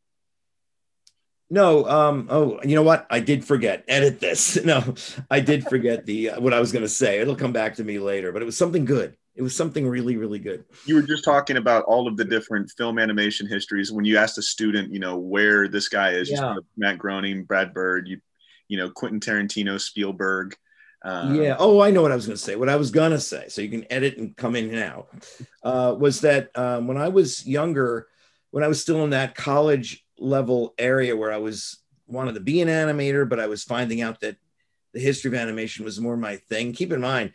no, um, oh, you know what? I did forget. Edit this. No, I did forget the uh, what I was going to say. It'll come back to me later, but it was something good. It was something really, really good. You were just talking about all of the different film animation histories. When you asked a student, you know, where this guy is, Yeah. Matt Groening, Brad Bird, you, you know, Quentin Tarantino, Spielberg. Um, yeah. Oh, I know what I was going to say. What I was going to say, so you can edit and come in now, uh, was that um, when I was younger, when I was still in that college level area where I was wanted to be an animator, but I was finding out that the history of animation was more my thing. Keep in mind,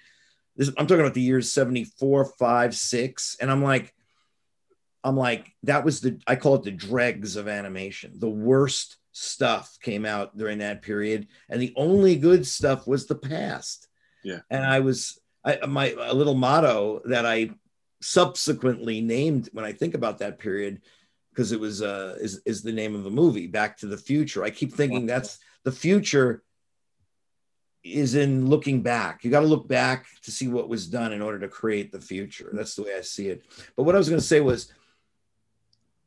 this, I'm talking about the years 74, 5, 6. And I'm like, I'm like, that was the, I call it the dregs of animation. The worst stuff came out during that period. And the only good stuff was the past. Yeah. And I was, I, my, a little motto that I subsequently named when I think about that period, because it was, uh, is, is the name of a movie, Back to the Future. I keep thinking that's the future is in looking back. You got to look back to see what was done in order to create the future. That's the way I see it. But what I was going to say was,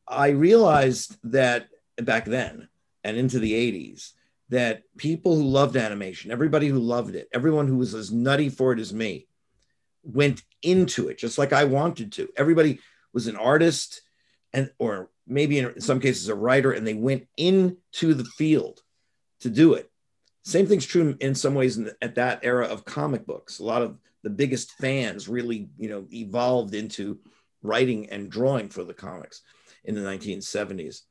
I realized that back then and into the 80s, that people who loved animation, everybody who loved it, everyone who was as nutty for it as me, went into it just like I wanted to. Everybody was an artist and or maybe in some cases a writer, and they went into the field to do it. Same thing's true in some ways in the, at that era of comic books. A lot of the biggest fans really, you know, evolved into writing and drawing for the comics in the 1970s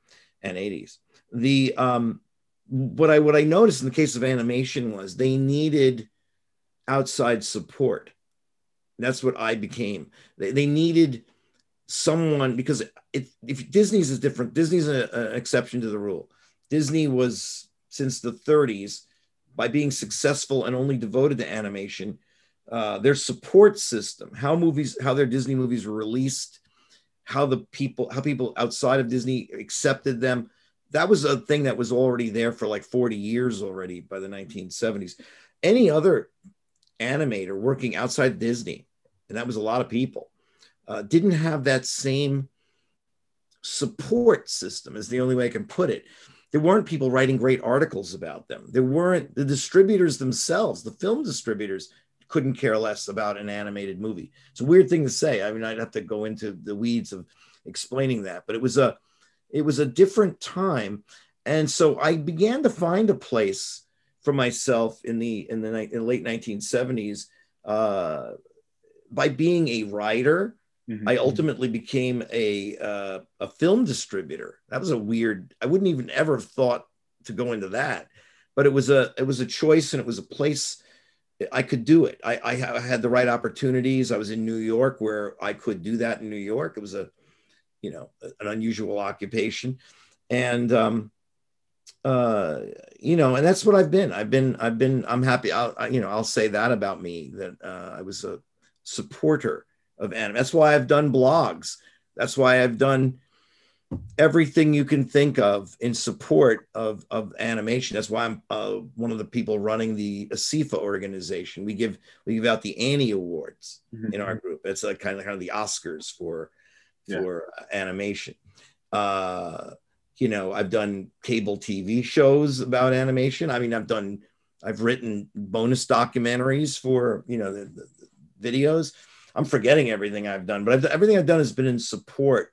and 80s. The um, what I what I noticed in the case of animation was they needed outside support. That's what I became. They, they needed someone because it, if Disney's is different, Disney's an exception to the rule. Disney was since the 30s by being successful and only devoted to animation. Uh, their support system, how movies, how their Disney movies were released, how the people, how people outside of Disney accepted them. That was a thing that was already there for like 40 years already by the 1970s. Any other animator working outside Disney, and that was a lot of people, uh, didn't have that same support system, is the only way I can put it. There weren't people writing great articles about them. There weren't the distributors themselves, the film distributors couldn't care less about an animated movie. It's a weird thing to say. I mean, I'd have to go into the weeds of explaining that, but it was a it was a different time. And so I began to find a place for myself in the in the, in the late 1970s uh, by being a writer. Mhm. I ultimately became a uh, a film distributor. That was a weird. I wouldn't even ever have thought to go into that, but it was a it was a choice and it was a place I could do it. I, I had the right opportunities. I was in New York where I could do that in New York. It was a you know an unusual occupation, and um, uh, you know, and that's what I've been. I've been I've been I'm happy. I'll I, you know I'll say that about me that uh, I was a supporter of anime. That's why I've done blogs. That's why I've done everything you can think of in support of, of animation. That's why I'm uh, one of the people running the ASIFA organization. We give we give out the Annie Awards mm-hmm. in our group. It's like kind of kind of the Oscars for yeah. for animation. Uh, you know, I've done cable TV shows about animation. I mean, I've done I've written bonus documentaries for you know the, the, the videos. I'm forgetting everything I've done, but I've, everything I've done has been in support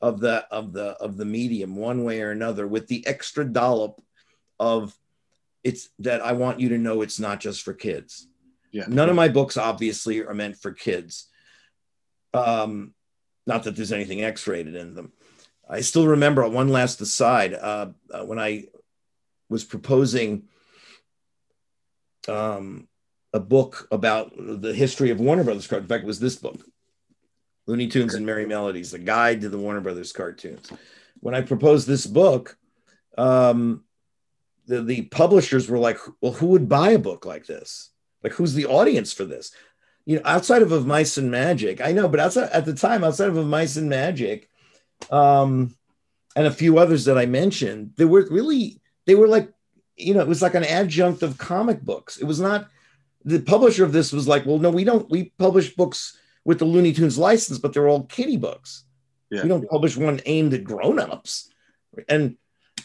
of the of the of the medium one way or another with the extra dollop of it's that I want you to know it's not just for kids. Yeah. None of my books obviously are meant for kids. Um, not that there's anything X-rated in them. I still remember one last aside uh, uh, when I was proposing um, a book about the history of Warner Brothers cartoons. In fact, it was this book, Looney Tunes and Merrie Melodies, the guide to the Warner Brothers cartoons. When I proposed this book, um, the, the publishers were like, well, who would buy a book like this? Like, who's the audience for this? You know, outside of, of Mice and Magic, I know, but outside at the time, outside of, of Mice and Magic, um, and a few others that I mentioned, they were really, they were like, you know, it was like an adjunct of comic books. It was not, the publisher of this was like, well, no, we don't, we publish books with the Looney Tunes license, but they're all kiddie books. Yeah. We don't publish one aimed at grown-ups. And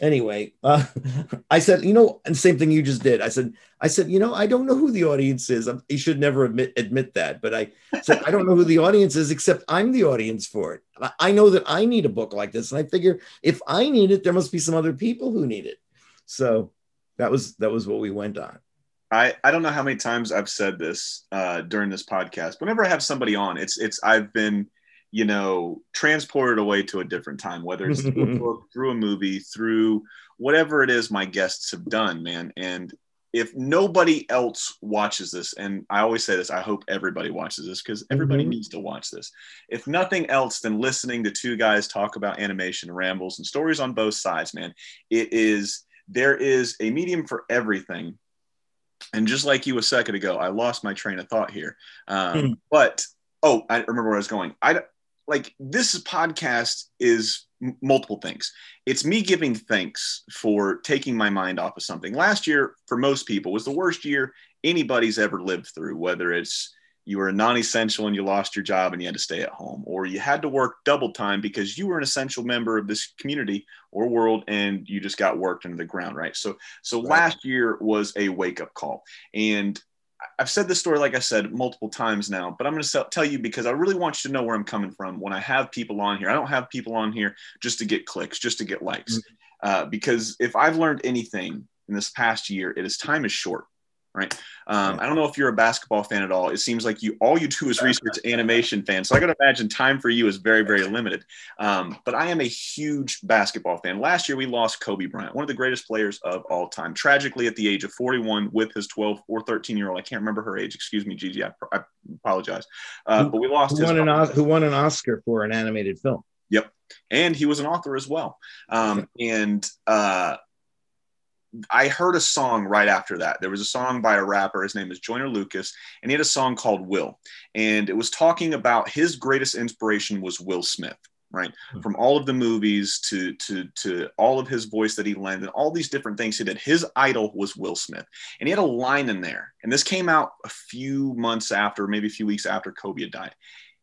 anyway, uh, I said, you know, and same thing you just did. I said, I said, you know, I don't know who the audience is. You should never admit admit that, but I said I don't know who the audience is, except I'm the audience for it. I know that I need a book like this, and I figure if I need it, there must be some other people who need it. So that was that was what we went on. I, I don't know how many times I've said this uh, during this podcast. Whenever I have somebody on, it's it's I've been, you know, transported away to a different time, whether it's through a book, through a movie, through whatever it is my guests have done, man. And if nobody else watches this, and I always say this, I hope everybody watches this because everybody mm-hmm. needs to watch this. If nothing else than listening to two guys talk about animation, rambles, and stories on both sides, man, it is there is a medium for everything and just like you a second ago, I lost my train of thought here. Um, mm. But oh, I remember where I was going. I like this podcast is m- multiple things. It's me giving thanks for taking my mind off of something. Last year, for most people, was the worst year anybody's ever lived through. Whether it's you were a non-essential and you lost your job and you had to stay at home or you had to work double time because you were an essential member of this community or world and you just got worked into the ground right so so right. last year was a wake-up call and I've said this story, like I said, multiple times now, but I'm going to tell you because I really want you to know where I'm coming from when I have people on here. I don't have people on here just to get clicks, just to get likes. Mm-hmm. Uh, because if I've learned anything in this past year, it is time is short right? Um, I don't know if you're a basketball fan at all. It seems like you all you do is research animation fans. So I got to imagine time for you is very very limited. Um, but I am a huge basketball fan. Last year we lost Kobe Bryant, one of the greatest players of all time, tragically at the age of 41 with his 12 or 13 year old. I can't remember her age. Excuse me, Gigi. I, I apologize. Uh, but we lost. Who won, an, who won an Oscar for an animated film? Yep. And he was an author as well. Um, and uh, I heard a song right after that. There was a song by a rapper. His name is Joyner Lucas, and he had a song called Will. And it was talking about his greatest inspiration was Will Smith, right? Mm-hmm. From all of the movies to, to, to all of his voice that he lent and all these different things he did. His idol was Will Smith. And he had a line in there. And this came out a few months after, maybe a few weeks after Kobe had died.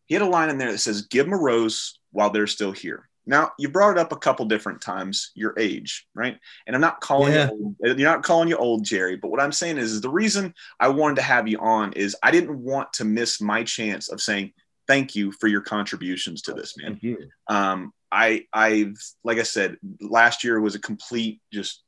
He had a line in there that says, Give him a rose while they're still here. Now you brought it up a couple different times, your age, right? And I'm not calling yeah. you old, you're not calling you old, Jerry. But what I'm saying is, is the reason I wanted to have you on is I didn't want to miss my chance of saying thank you for your contributions to this, man. Um, I I've like I said, last year was a complete just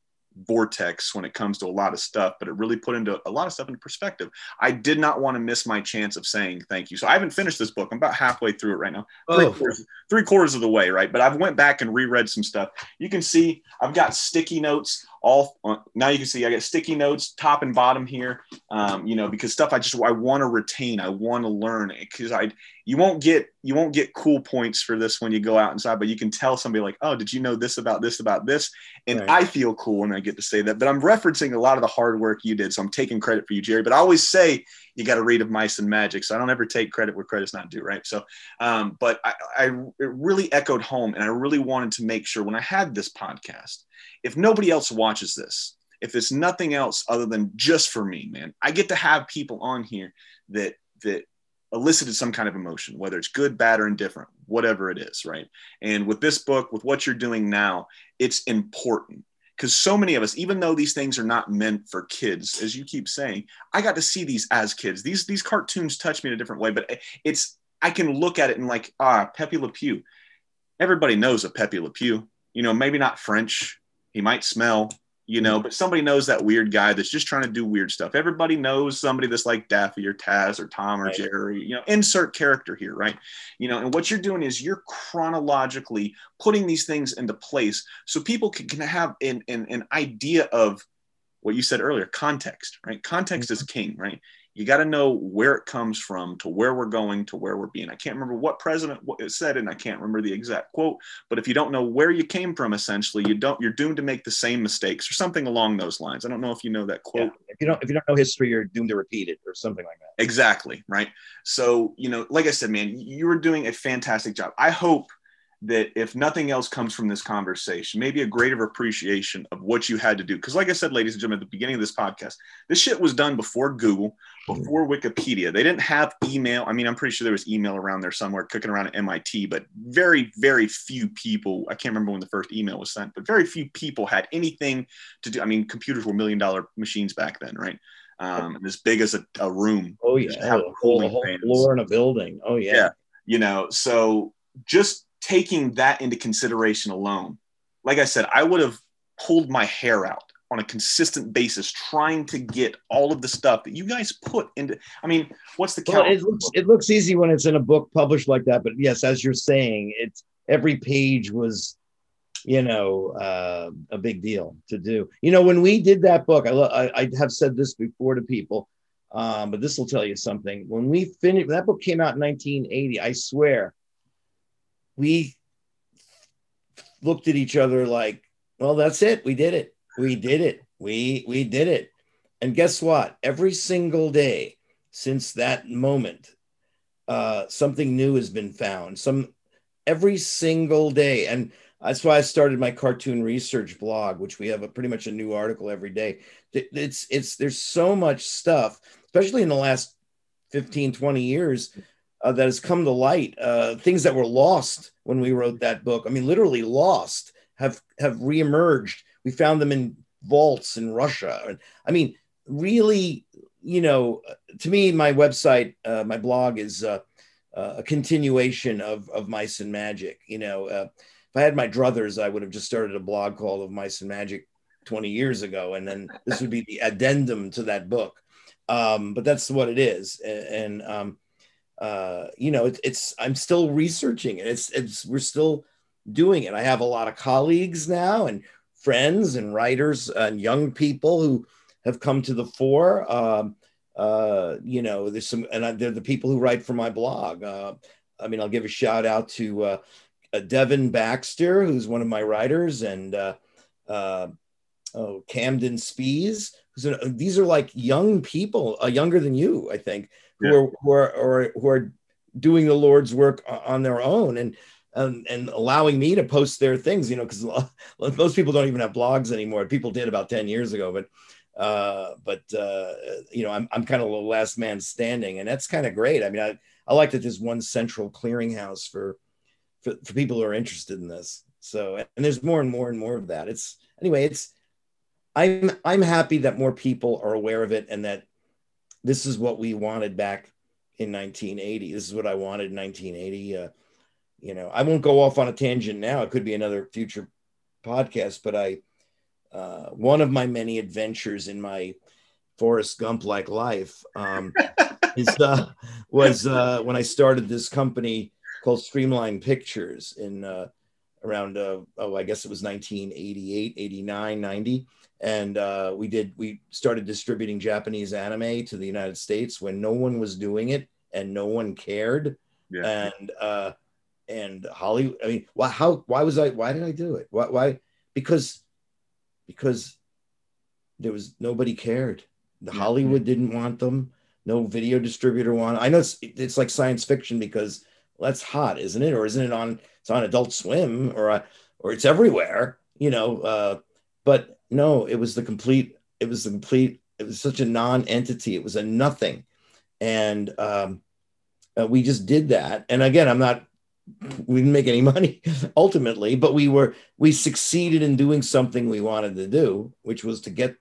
vortex when it comes to a lot of stuff, but it really put into a lot of stuff into perspective. I did not want to miss my chance of saying thank you. So I haven't finished this book. I'm about halfway through it right now. Three, oh. quarters, three quarters of the way, right? But I've went back and reread some stuff. You can see I've got sticky notes all now you can see I got sticky notes top and bottom here. Um, you know, because stuff I just I want to retain, I want to learn because I you won't get you won't get cool points for this when you go out inside, but you can tell somebody like, oh, did you know this about this about this? And right. I feel cool when I get to say that. But I'm referencing a lot of the hard work you did, so I'm taking credit for you, Jerry. But I always say you got to read of mice and magic, so I don't ever take credit where credit's not due, right? So, um, but I, I it really echoed home, and I really wanted to make sure when I had this podcast, if nobody else watches this, if it's nothing else other than just for me, man, I get to have people on here that that elicited some kind of emotion, whether it's good, bad, or indifferent, whatever it is, right? And with this book, with what you're doing now, it's important because so many of us, even though these things are not meant for kids, as you keep saying, I got to see these as kids. These these cartoons touch me in a different way, but it's I can look at it and like ah, Pepe Le Pew. Everybody knows a Pepe Le Pew. You know, maybe not French. He might smell, you know, but somebody knows that weird guy that's just trying to do weird stuff. Everybody knows somebody that's like Daffy or Taz or Tom or right. Jerry, you know, insert character here, right? You know, and what you're doing is you're chronologically putting these things into place so people can, can have an, an, an idea of what you said earlier context, right? Context mm-hmm. is king, right? You got to know where it comes from to where we're going to where we're being. I can't remember what president said, and I can't remember the exact quote. But if you don't know where you came from, essentially, you don't. You're doomed to make the same mistakes or something along those lines. I don't know if you know that quote. Yeah. If you don't, if you don't know history, you're doomed to repeat it or something like that. Exactly right. So you know, like I said, man, you were doing a fantastic job. I hope that if nothing else comes from this conversation, maybe a greater appreciation of what you had to do. Because, like I said, ladies and gentlemen, at the beginning of this podcast, this shit was done before Google, before Wikipedia. They didn't have email. I mean, I'm pretty sure there was email around there somewhere cooking around at MIT, but very, very few people, I can't remember when the first email was sent, but very few people had anything to do. I mean, computers were million dollar machines back then, right? Um, as big as a, a room. Oh, yeah. Oh, a whole, whole floor in a building. Oh, yeah. Yeah. You know, so just taking that into consideration alone, like I said, I would have pulled my hair out on a consistent basis trying to get all of the stuff that you guys put into i mean what's the well, it, looks, it looks easy when it's in a book published like that but yes as you're saying it's every page was you know uh, a big deal to do. You know when we did that book i, I, I have said this before to people um, but this will tell you something. When we finished that book came out in 1980 i swear we looked at each other like, well, that's it. We did it. We did it. We we did it. And guess what? Every single day since that moment, uh, something new has been found. Some every single day, and that's why I started my cartoon research blog, which we have a pretty much a new article every day. It's it's there's so much stuff, especially in the last 15, 20 years uh, that has come to light. Uh, things that were lost when we wrote that book. I mean, literally lost have have reemerged. We found them in vaults in Russia. I mean, really, you know, to me, my website, uh, my blog is uh, uh, a continuation of of Mice and Magic. You know, uh, if I had my druthers, I would have just started a blog called of Mice and Magic 20 years ago, and then this would be the addendum to that book. Um, but that's what it is, and, and um, uh, you know, it, it's I'm still researching it. It's it's we're still doing it. I have a lot of colleagues now and friends and writers and young people who have come to the fore. Um, uh, you know, there's some, and they're the people who write for my blog. Uh, I mean, I'll give a shout out to uh, uh Devon Baxter, who's one of my writers, and uh, uh, oh, Camden Spees. Who's these are like young people, younger than you, I think, who yeah. are who are or who are doing the Lord's work on their own and and, and allowing me to post their things, you know, because most people don't even have blogs anymore. People did about 10 years ago, but uh, but uh, you know, I'm I'm kind of the last man standing, and that's kind of great. I mean, I, I like that there's one central clearinghouse for, for for people who are interested in this. So and there's more and more and more of that. It's anyway, it's I'm I'm happy that more people are aware of it and that this is what we wanted back in 1980. This is what I wanted in 1980. Uh, you know, I won't go off on a tangent now. It could be another future podcast, but I, uh, one of my many adventures in my Forrest Gump like life um, is, uh, was uh, when I started this company called Streamline Pictures in uh, around uh, oh i guess it was 1988 89 90 and uh, we did we started distributing japanese anime to the united states when no one was doing it and no one cared. Yeah. and uh and hollywood i mean why how why was i why did i do it? Why why? Because because there was nobody cared. The Yeah. hollywood didn't want them. No video distributor wanted i know it's it's like science fiction because well, that's hot isn't it? Or isn't it on it's on adult swim or uh, or it's everywhere you know uh but no it was the complete it was the complete it was such a non-entity. It was a nothing. And um uh, we just did that. And again i'm not we didn't make any money ultimately but we were we succeeded in doing something we wanted to do which was to get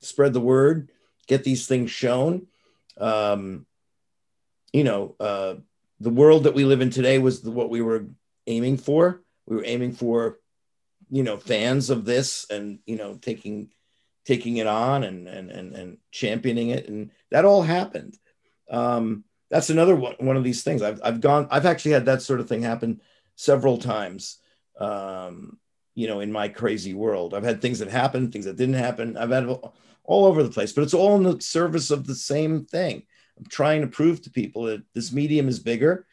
spread the word get these things shown. Um you know uh the world that we live in today was the, what we were aiming for. We were aiming for you know fans of this and you know taking taking it on and and and, and championing it. And that all happened. Um that's another one, one of these things. I've, I've gone i've actually had that sort of thing happen several times um you know in my crazy world. I've had things that happened things that didn't happen. I've had all over the place but it's all in the service of the same thing. I'm trying to prove to people that this medium is bigger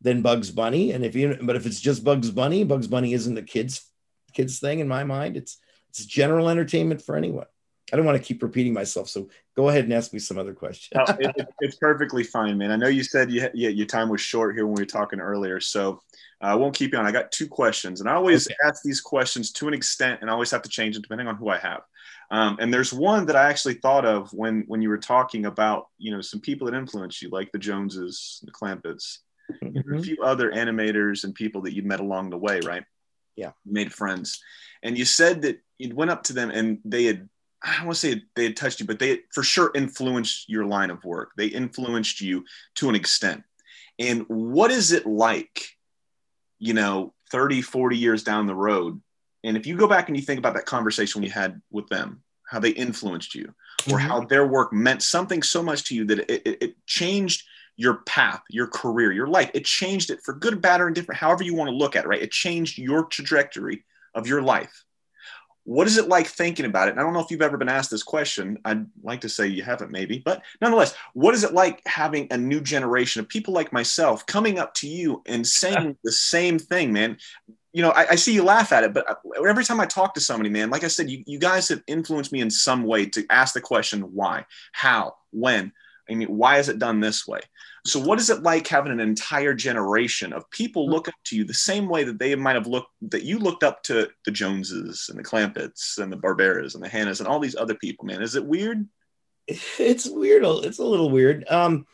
than bugs bunny. And if you but if it's just bugs bunny bugs bunny isn't a kids kids thing in my mind it's it's general entertainment for anyone i don't want to keep repeating myself so go ahead and ask me some other question No, it- it- it's perfectly fine, man. I know you said you, yeah, your time was short here when we were talking earlier, so uh, I won't keep you on. I got two questions, and I always Okay. ask these questions to an extent, and I always have to change it depending on who I have. Um, and there's one that I actually thought of when when you were talking about you know some people that influence you, like the Joneses, the Clampetts, you know, a few other animators and people that you met along the way, right? Yeah. Made friends. And you said that you went up to them and they had, I don't want to say they had touched you, but they for sure influenced your line of work. They influenced you to an extent. And what is it like, you know, 30, 40 years down the road? And if you go back and you think about that conversation you had with them, how they influenced you, or Mhm. how their work meant something so much to you that it, it, it changed your path, your career, your life. It changed it for good, bad, or indifferent, however you want to look at it, right? It changed your trajectory of your life. What is it like thinking about it? And I don't know if you've ever been asked this question. I'd like to say you haven't, maybe, but nonetheless, what is it like having a new generation of people like myself coming up to you and saying the same thing, man? You know, I, I see you laugh at it, but uh, every time I talk to somebody, man, like I said, you, you guys have influenced me in some way to ask the question why, how, when. I mean, why is it done this way? So, what is it like having an entire generation of people look up to you the same way that they might have looked that you looked up to the Joneses and the Clampetts and the Barberas and the Hannas and all these other people? Man, is it weird? it's weird it's a little weird. Um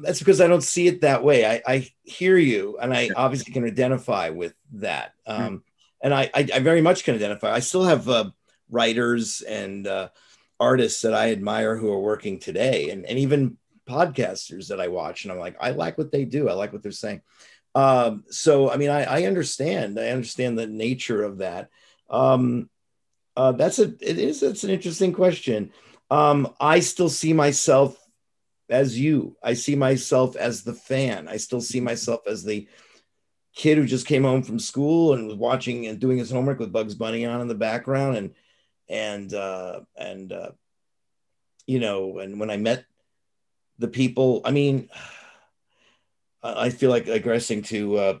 that's because i don't see it that way. I i hear you and i obviously can identify with that. Um and I, I i very much can identify. I still have uh, writers and uh artists that i admire who are working today and and even podcasters that i watch and i'm like i like what they do i like what they're saying um so i mean i i understand i understand the nature of that um uh that's a it is it's an interesting question um, I still see myself as you. I see myself as the fan. I still see myself as the kid who just came home from school and was watching and doing his homework with Bugs Bunny on in the background and and uh, and uh, you know and when I met the people, I mean, I feel like digressing to uh,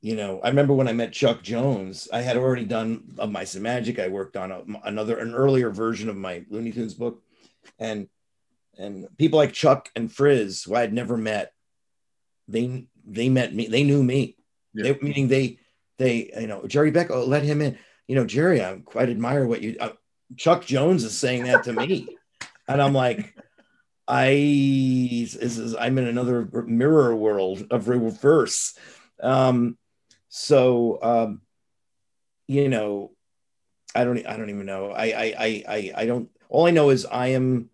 you know, I remember when I met Chuck Jones, I had already done of Mice and Magic. I worked on a, another, an earlier version of my Looney Tunes book, and and people like Chuck and Friz, who I had never met, they they met me, they knew me. Yeah. They, meaning they they you know Jerry Beck, oh, let him in. You know, Jerry, I quite admire what you. Uh, Chuck Jones is saying that to me, and I'm like. I this is I'm in another mirror world of reverse. Um, so um, you know, I don't I don't even know. I I I I, I don't. All I know is I am.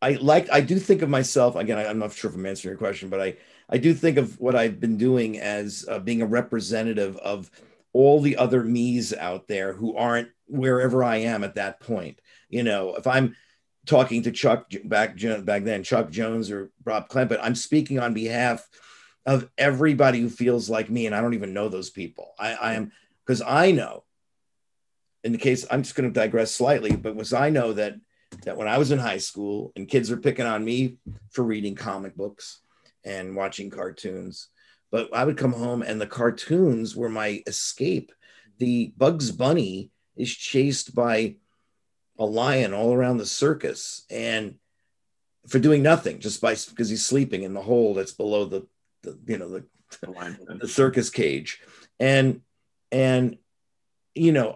I like I do think of myself again. I, I'm not sure if I'm answering your question, but I I do think of what I've been doing as uh, being a representative of all the other me's out there who aren't wherever I am at that point. You know, if I'm talking to Chuck back back then, Chuck Jones or Rob Clampett, I'm speaking on behalf of everybody who feels like me, and I don't even know those people. I, I am because I know. In the case, I'm just going to digress slightly, but was I know that that when I was in high school and kids were picking on me for reading comic books and watching cartoons, but I would come home and the cartoons were my escape. The Bugs Bunny is chased by a lion all around the circus and for doing nothing just by because he's sleeping in the hole that's below the, the you know the, the, the circus cage and and you know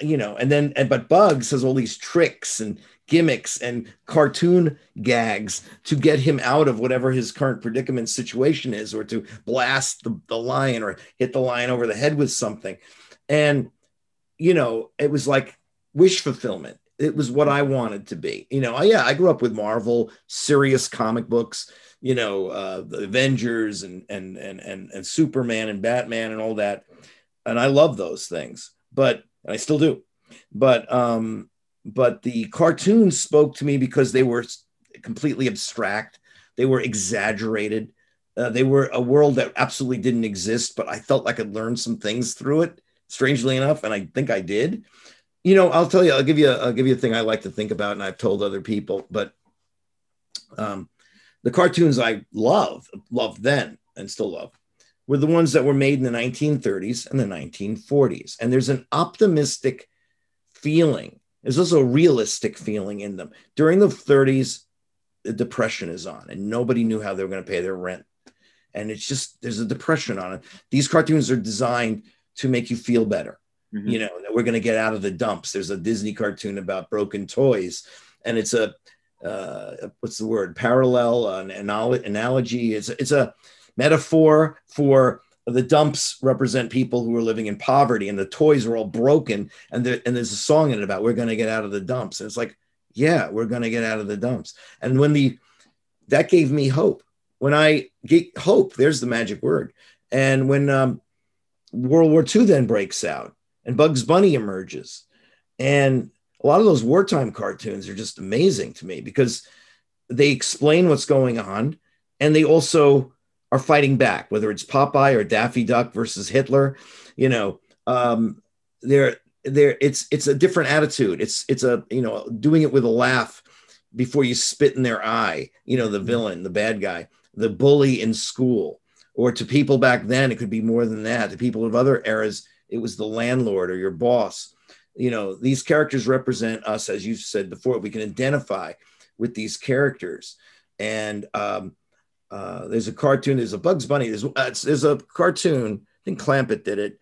you know and then and but bugs has all these tricks and gimmicks and cartoon gags to get him out of whatever his current predicament situation is or to blast the, the lion or hit the lion over the head with something and you know it was like wish fulfillment it was what I wanted to be. You know, yeah, I grew up with Marvel, serious comic books, you know, uh, the Avengers and and and and and Superman and Batman and all that, and I love those things. But I still do. But um, but the cartoons spoke to me because they were completely abstract. They were exaggerated. Uh, they were a world that absolutely didn't exist, but I felt like I could learn some things through it. Strangely enough, and I think I did you know, I'll tell you, I'll give you, a, I'll give you a thing I like to think about, and I've told other people. But um, the cartoons I love, loved then, and still love, were the ones that were made in the 1930s and the 1940s. And there's an optimistic feeling. There's also a realistic feeling in them. During the 30s, the depression is on, and nobody knew how they were going to pay their rent. And it's just there's a depression on it. These cartoons are designed to make you feel better mm-hmm. you know, that we're going to get out of the dumps. There's a Disney cartoon about broken toys, and it's a uh, what's the word? Parallel, an analogy. It's it's a metaphor for the dumps represent people who are living in poverty, and the toys are all broken. And there, and there's a song in it about we're going to get out of the dumps. And it's like, yeah, we're going to get out of the dumps. And when the that gave me hope. When I get hope, there's the magic word. And when um, World War II then breaks out, and Bugs Bunny emerges. And a lot of those wartime cartoons are just amazing to me because they explain what's going on and they also are fighting back, whether it's Popeye or Daffy Duck versus Hitler. You know, um, they're they're it's it's a different attitude. It's it's a you know doing it with a laugh before you spit in their eye. You know, the villain, the bad guy, the bully in school, or to people back then, it could be more than that. To people of other eras, it was the landlord or your boss. You know, these characters represent us, as you said before. We can identify with these characters. And um, uh, there's a cartoon, there's a Bugs Bunny, there's, uh, there's a cartoon, I think Clampett did it,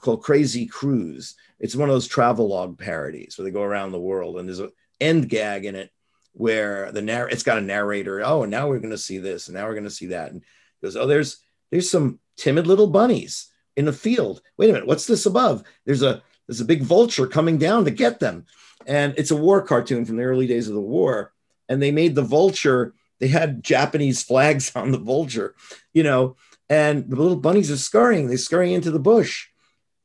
called Crazy Cruise. It's one of those travelogue parodies where they go around the world, and there's an end gag in it where the narr- it's got a narrator. Oh, and now we're going to see this, and now we're going to see that, and goes, oh, there's there's some timid little bunnies in a field. Wait a minute, what's this above? There's a there's a big vulture coming down to get them. And it's a war cartoon from the early days of the war. And they made the vulture, they had Japanese flags on the vulture, you know, and the little bunnies are scurrying, they're scurrying into the bush.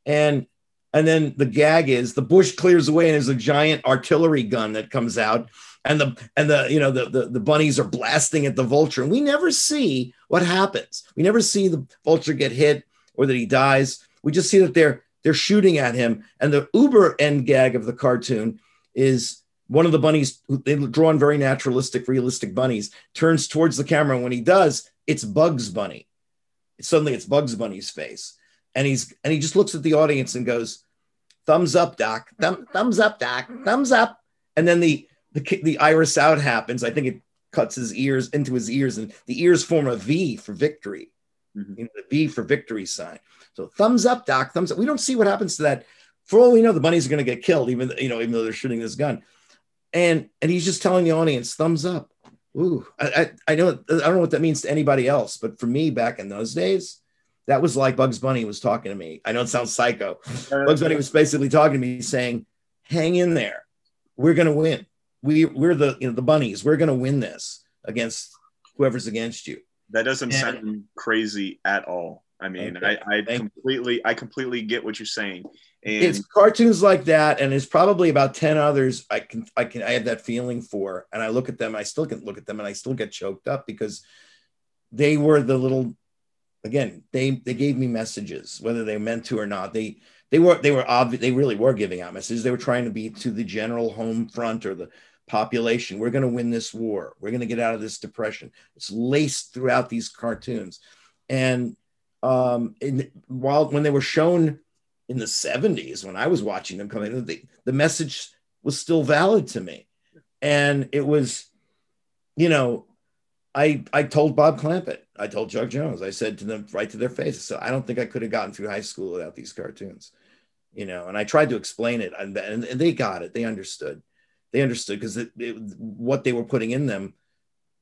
And and then the gag is the bush clears away and there's a giant artillery gun that comes out and the and the you know the, the the bunnies are blasting at the vulture and we never see what happens we never see the vulture get hit or that he dies. We just see that they're they're shooting at him. And the uber end gag of the cartoon is one of the bunnies, they drawn very naturalistic, realistic bunnies, turns towards the camera. And when he does, it's Bugs Bunny. Suddenly it's Bugs Bunny's face. And he's and he just looks at the audience and goes, thumbs up, Doc. Thumb, thumbs up, Doc. Thumbs up. And then the the the iris out happens. I think it cuts his ears into his ears, and the ears form a V for victory mm-hmm. you know, the V for victory sign. So thumbs up, Doc, thumbs up. We don't see what happens to that. For all we know, the bunnies are going to get killed, even you know, even though they're shooting this gun. And and he's just telling the audience, thumbs up. Ooh, I, I, I know I don't know what that means to anybody else, but for me back in those days, that was like Bugs Bunny was talking to me. I know it sounds psycho. Uh, Bugs Bunny was basically talking to me, saying, "Hang in there, we're going to win. We we're the you know the bunnies. We're going to win this against whoever's against you." That doesn't sound crazy at all. I mean, okay. I, I completely, you. I completely get what you're saying. And it's cartoons like that, and there's probably about ten others I can, I can, I have that feeling for, and I look at them, I still can look at them, and I still get choked up because they were the little again, they they gave me messages, whether they meant to or not. They they were they were obvious. They really were giving out messages. They were trying to be to the general home front or the population. We're going to win this war. We're going to get out of this depression. It's laced throughout these cartoons, and um, in, while when they were shown in the 70s when I was watching them coming, the, the message was still valid to me. And it was, you know, I I told Bob Clampett, I told Chuck Jones, I said to them right to their face, so I don't think I could have gotten through high school without these cartoons, you know. And I tried to explain it, and, and they got it. They understood. They understood because what they were putting in them,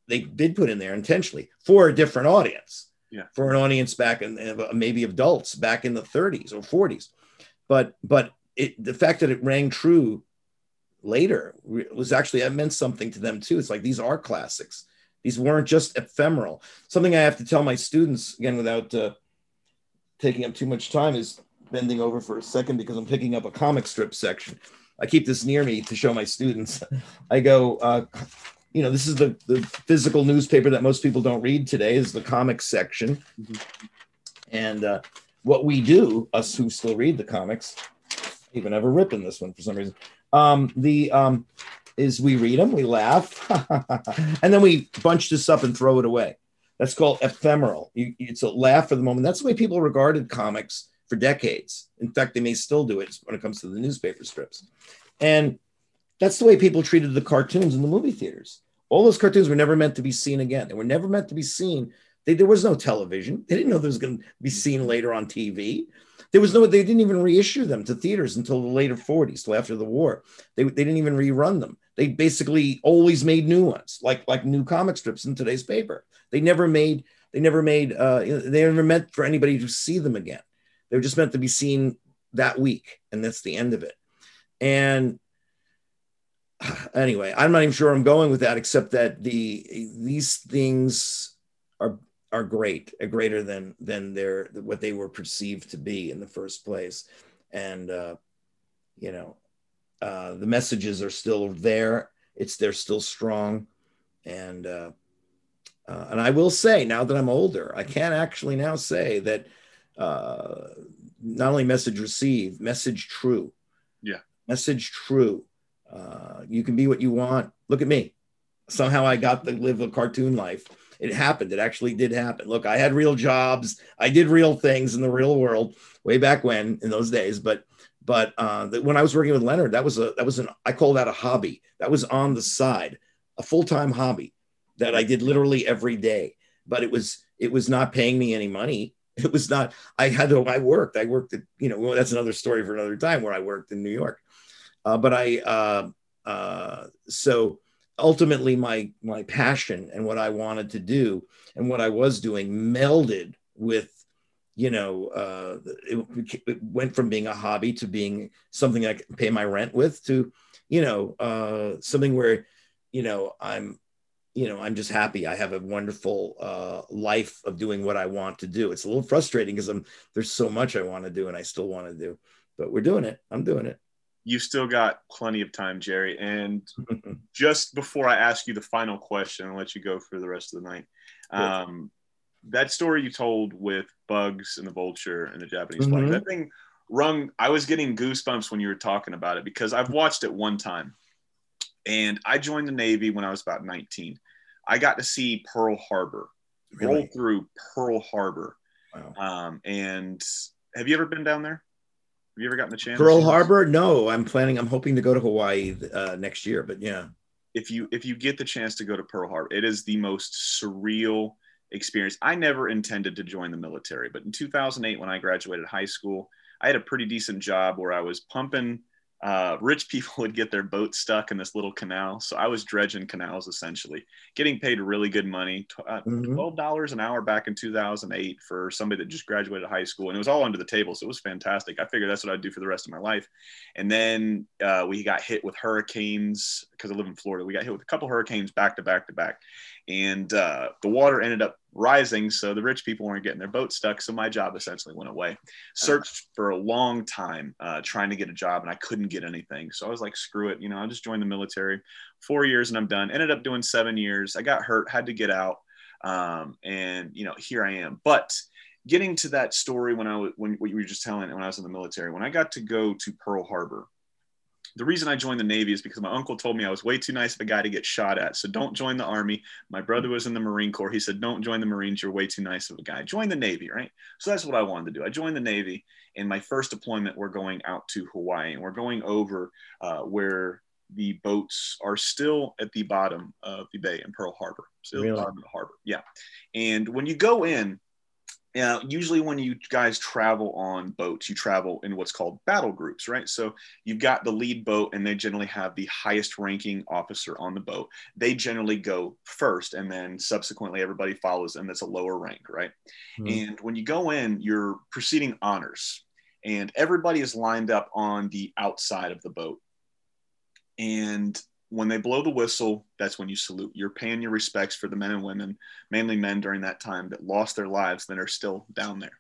they did put in there intentionally for a different audience. Yeah. For an audience back in maybe adults back in the 30s or 40s, but but it the fact that it rang true later was actually that meant something to them too. It's like these are classics these weren't just ephemeral. Something I have to tell my students again without uh, taking up too much time is bending over for a second because I'm picking up a comic strip section. I keep this near me to show my students. I go, uh, you know, this is the, the physical newspaper that most people don't read today is the comics section. Mm-hmm. And uh, what we do, us who still read the comics, even have a rip in this one for some reason. Um, the um, is we read them, we laugh, and then we bunch this up and throw it away. That's called ephemeral. You, it's a laugh for the moment. That's the way people regarded comics for decades. In fact, they may still do it when it comes to the newspaper strips. And that's the way people treated the cartoons in the movie theaters. All those cartoons were never meant to be seen again. They were never meant to be seen. They, there was no television. They didn't know there was going to be seen later on TV. There was no, they didn't even reissue them to theaters until the later 40s, till after the war. They, they didn't even rerun them. They basically always made new ones, like like new comic strips in today's paper. They never made, they never made, uh, they never meant for anybody to see them again. They were just meant to be seen that week, and that's the end of it. And anyway, I'm not even sure I'm going with that, except that the these things are are great, are greater than than their what they were perceived to be in the first place, and uh, you know, uh, the messages are still there. It's they're still strong, and uh, uh, and I will say now that I'm older, I can actually now say that uh, not only message received, message true. Yeah, message true. Uh, you can be what you want. Look at me. Somehow I got to live a cartoon life it happened. It actually did happen. Look, I had real jobs. I did real things in the real world way back when in those days. But but uh, when I was working with Leonard, that was a that was an I call that a hobby. That was on the side, a full time hobby that I did literally every day. But it was it was not paying me any money. It was not. I had to. I worked. I worked at you know. Well, that's another story for another time where I worked in New York. Uh, but I uh, uh, so ultimately my my passion and what I wanted to do and what I was doing melded with you know uh, it, it, went from being a hobby to being something I can pay my rent with to you know uh, something where you know I'm you know I'm just happy I have a wonderful uh, life of doing what I want to do. It's a little frustrating because I'm there's so much I want to do and I still want to do, but we're doing it. I'm doing it you've still got plenty of time, Jerry. And just before I ask you the final question and let you go for the rest of the night, um, that story you told with Bugs and the Vulture and the Japanese mm-hmm. flag, that thing rung. I was getting goosebumps when you were talking about it because I've watched it one time, and I joined the Navy when I was about 19. I got to see Pearl Harbor, really? roll through Pearl Harbor. Wow. Um, and have you ever been down there? Have you ever gotten the chance? Pearl Harbor? No, I'm planning. I'm hoping to go to Hawaii uh, next year. But yeah, if you if you get the chance to go to Pearl Harbor, it is the most surreal experience. I never intended to join the military, but in 2008, when I graduated high school, I had a pretty decent job where I was pumping uh, rich people would get their boat stuck in this little canal. So I was dredging canals essentially, getting paid really good money, uh, mm-hmm. $12 an hour back in 2008 for somebody that just graduated high school. And it was all under the table. So it was fantastic. I figured that's what I'd do for the rest of my life. And then uh, we got hit with hurricanes because I live in Florida. We got hit with a couple hurricanes back to back to back. And uh, the water ended up rising so the rich people weren't getting their boat stuck so my job essentially went away. Searched for a long time uh, trying to get a job and i couldn't get anything. So i was like screw it you know i just joined the military. Four years and i'm done. Ended up doing seven years. I got hurt had to get out um, and you know here i am. But getting to that story when I was when what you were just telling when I was in the military, when I got to go to Pearl Harbor, the reason I joined the Navy is because my uncle told me I was way too nice of a guy to get shot at. So don't join the Army. My brother was in the Marine Corps. He said, don't join the Marines. You're way too nice of a guy. Join the Navy, right? So that's what I wanted to do. I joined the Navy. In my first deployment, we're going out to Hawaii and we're going over uh, where the boats are still at the bottom of the bay in Pearl Harbor, still really? bottom of the harbor. Yeah. And when you go in, now, usually when you guys travel on boats, you travel in what's called battle groups, right? So you've got the lead boat, and they generally have the highest ranking officer on the boat. They generally go first, and then subsequently everybody follows them that's a lower rank, right? Mm-hmm. And when you go in, you're proceeding honors, and everybody is lined up on the outside of the boat. And when they blow the whistle, that's when you salute. You're paying your respects for the men and women, mainly men during that time that lost their lives that are still down there.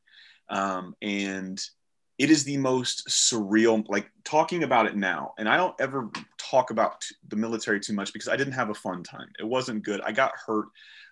Um, and it is the most surreal, like talking about it now. And I don't ever talk about the military too much because I didn't have a fun time. It wasn't good. I got hurt,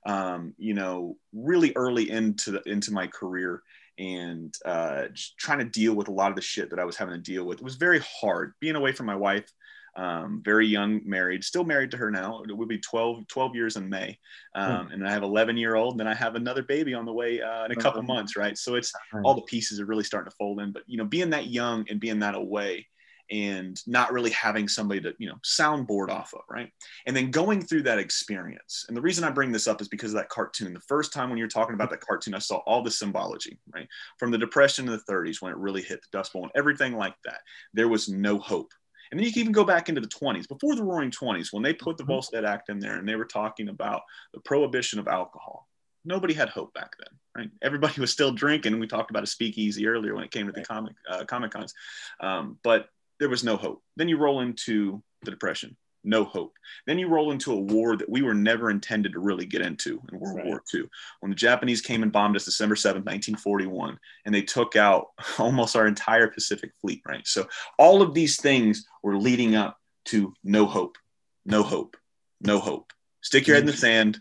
um, you know, really early into the, into my career and uh, trying to deal with a lot of the shit that I was having to deal with. It was very hard being away from my wife um, very young, married, still married to her now. It will be 12, 12 years in May. Um, hmm. And I have 11 year old, and then I have another baby on the way uh, in a couple uh-huh. months, right? So it's all the pieces are really starting to fold in. But, you know, being that young and being that away and not really having somebody to, you know, soundboard off of, right? And then going through that experience. And the reason I bring this up is because of that cartoon. The first time when you're talking about that cartoon, I saw all the symbology, right? From the Depression in the 30s when it really hit the Dust Bowl and everything like that. There was no hope and then you can even go back into the 20s, before the Roaring 20s, when they put the mm-hmm. Volstead Act in there and they were talking about the prohibition of alcohol. Nobody had hope back then, right? Everybody was still drinking. We talked about a speakeasy earlier when it came to the comic uh, comic cons, um, but there was no hope. Then you roll into the Depression, no hope. Then you roll into a war that we were never intended to really get into in World right. War II. When the Japanese came and bombed us December 7th, 1941, and they took out almost our entire Pacific fleet, right? So all of these things were leading up to no hope, no hope, no hope. Stick your head in the mm-hmm. sand,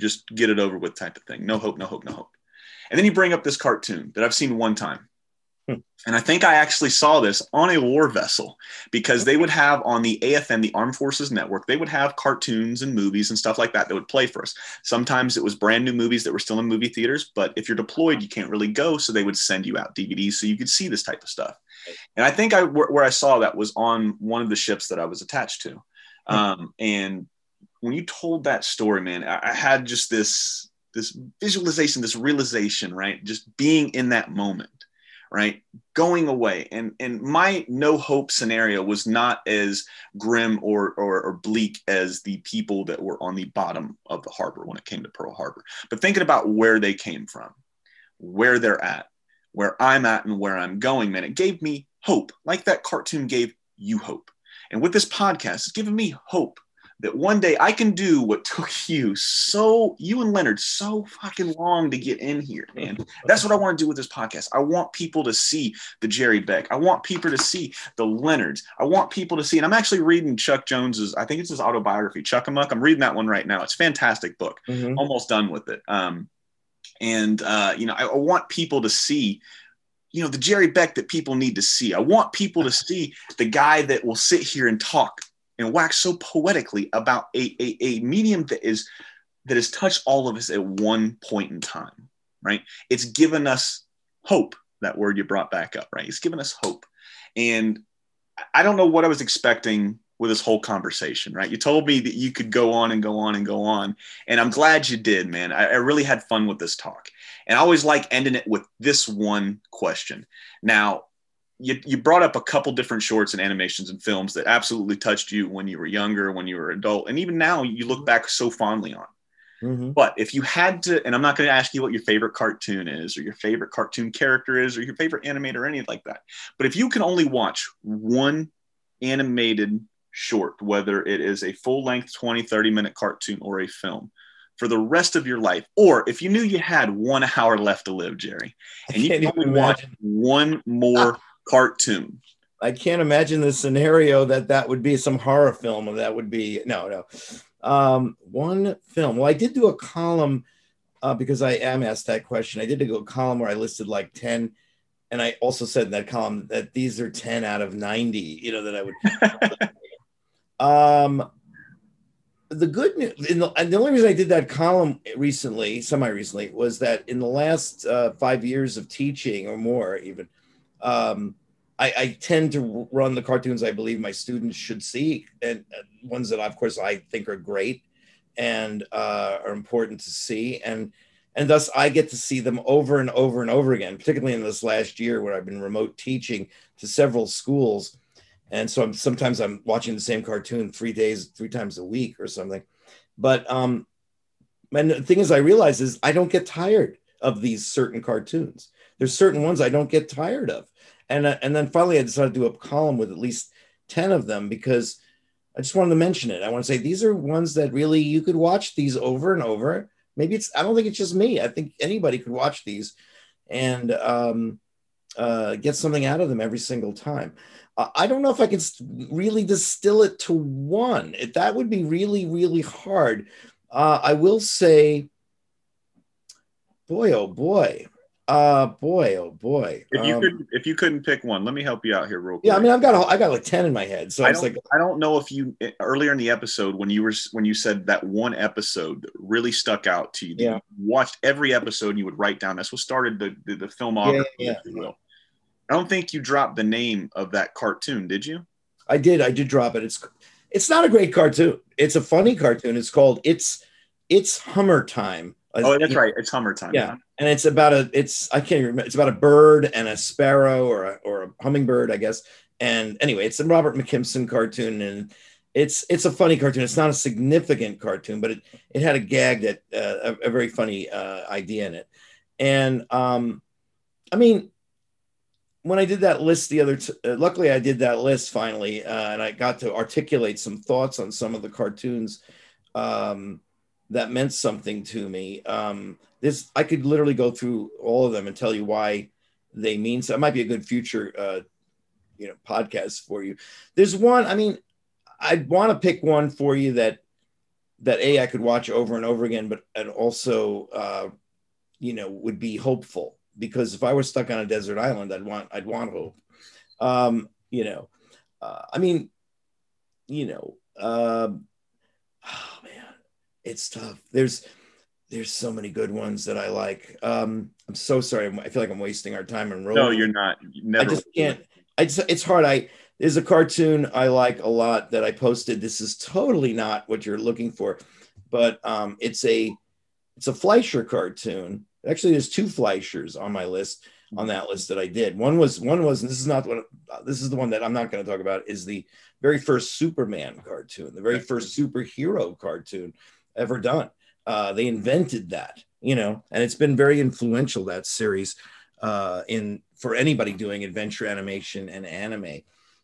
just get it over with type of thing. No hope, no hope, no hope. And then you bring up this cartoon that I've seen one time. And I think I actually saw this on a war vessel because they would have on the AFN, the Armed Forces Network, they would have cartoons and movies and stuff like that that would play for us. Sometimes it was brand new movies that were still in movie theaters, but if you're deployed, you can't really go. So they would send you out DVDs so you could see this type of stuff. And I think I where I saw that was on one of the ships that I was attached to. Um, and when you told that story, man, I, I had just this this visualization, this realization, right? Just being in that moment right? Going away. And and my no hope scenario was not as grim or, or, or bleak as the people that were on the bottom of the harbor when it came to pearl harbor. But thinking about where they came from where they're at where i'm at and where i'm going man it gave me hope. Like that cartoon gave you hope. And with this podcast it's given me hope that one day I can do what took you so you and Leonard so fucking long to get in here, man. That's what I want to do with this podcast. I want people to see the Jerry Beck. I want people to see the Leonards. I want people to see, and I'm actually reading Chuck Jones's, I think it's his autobiography, Chuck Amuck. I'm reading that one right now. It's a fantastic book. Mm-hmm. Almost done with it. Um, and uh, you know, I, I want people to see you know the jerry beck that people need to see i want people to see the guy that will sit here and talk and wax so poetically about a, a, a medium that is that has touched all of us at one point in time right? It's given us hope that word you brought back up right? It's given us hope. And i don't know what i was expecting with this whole conversation right? You told me that you could go on and go on and go on and i'm glad you did man. I, I really had fun with this talk. And i always like ending it with this one question. Now you, you brought up a couple different shorts and animations and films that absolutely touched you when you were younger, when you were adult, and even now you look back so fondly on. Mm-hmm. But if you had to, and I'm not going to ask you what your favorite cartoon is, or your favorite cartoon character is, or your favorite animator, or anything like that. But if you can only watch one animated short, whether it is a full length 20, 30 minute cartoon or a film, for the rest of your life, or if you knew you had one hour left to live, Jerry, and you can only watch one more cartoon. I can't imagine the scenario that that would be some horror film or that would be no, no. Um, one film. Well, I did do a column uh, because I am asked that question. I did a column where I listed like 10, and I also said in that column that these are 10 out of 90, you know, that I would. um, the good news, the, the, only reason I did that column recently, semi recently, was that in the last uh, five years of teaching or more, even, um, I, I, tend to run the cartoons I believe my students should see, and uh, ones that, of course, I think are great and uh, are important to see, and and thus I get to see them over and over and over again. Particularly in this last year, where I've been remote teaching to several schools, and so I'm, sometimes I'm watching the same cartoon three days, three times a week or something. But um, and the thing is, I realize is I don't get tired of these certain cartoons. There's certain ones I don't get tired of, and uh, and then finally I decided to do a column with at least ten of them because I just wanted to mention it. I want to say these are ones that really you could watch these over and over. Maybe it's I don't think it's just me. I think anybody could watch these and um, uh, get something out of them every single time. I don't know if I can really distill it to one. That would be really, really hard. Uh, I will say, boy, oh boy, uh, boy, oh boy. If you um, could, if you couldn't pick one, let me help you out here, real quick. Yeah, I mean, I've got, a, I got like ten in my head. So I don't, like, I don't know if you earlier in the episode when you were when you said that one episode really stuck out to you. Yeah. You watched every episode and you would write down. That's what started the the, the filmography, yeah, yeah, if you will. I don't think you dropped the name of that cartoon, did you? I did. I did drop it. It's it's not a great cartoon. It's a funny cartoon. It's called It's It's Hummer Time. Oh, that's right. It's Hummer Time. Yeah. and it's about a it's I can't remember. It's about a bird and a sparrow or a, or a hummingbird, I guess. And anyway, it's a Robert McKimson cartoon, and it's it's a funny cartoon. It's not a significant cartoon, but it it had a gag that uh, a, a, very funny uh, idea in it. And um, I mean, when I did that list the other, t- uh, luckily I did that list finally, uh, and I got to articulate some thoughts on some of the cartoons um, that meant something to me. Um, this I could literally go through all of them and tell you why they mean so. It might be a good future, uh, you know, podcast for you. There's one. I mean, I'd want to pick one for you that that a I could watch over and over again, but and also, uh, you know, would be hopeful because if I were stuck on a desert island, I'd want I'd want hope. Um, you know, uh, I mean, you know, uh, oh man, it's tough. There's there's so many good ones that I like. Um, I'm so sorry. I feel like I'm wasting our time and rolling. No, you're not. Never. I just can't. I just it's hard. I there's a cartoon I like a lot that I posted. This is totally not what you're looking for, but um, it's a it's a Fleischer cartoon Actually, there's two Fleischers on my list on that list that I did. One was one was this is not what this is the one that I'm not going to talk about is the very first Superman cartoon, the very first superhero cartoon ever done. Uh, they invented that, you know, and it's been very influential that series uh, in for anybody doing adventure animation and anime.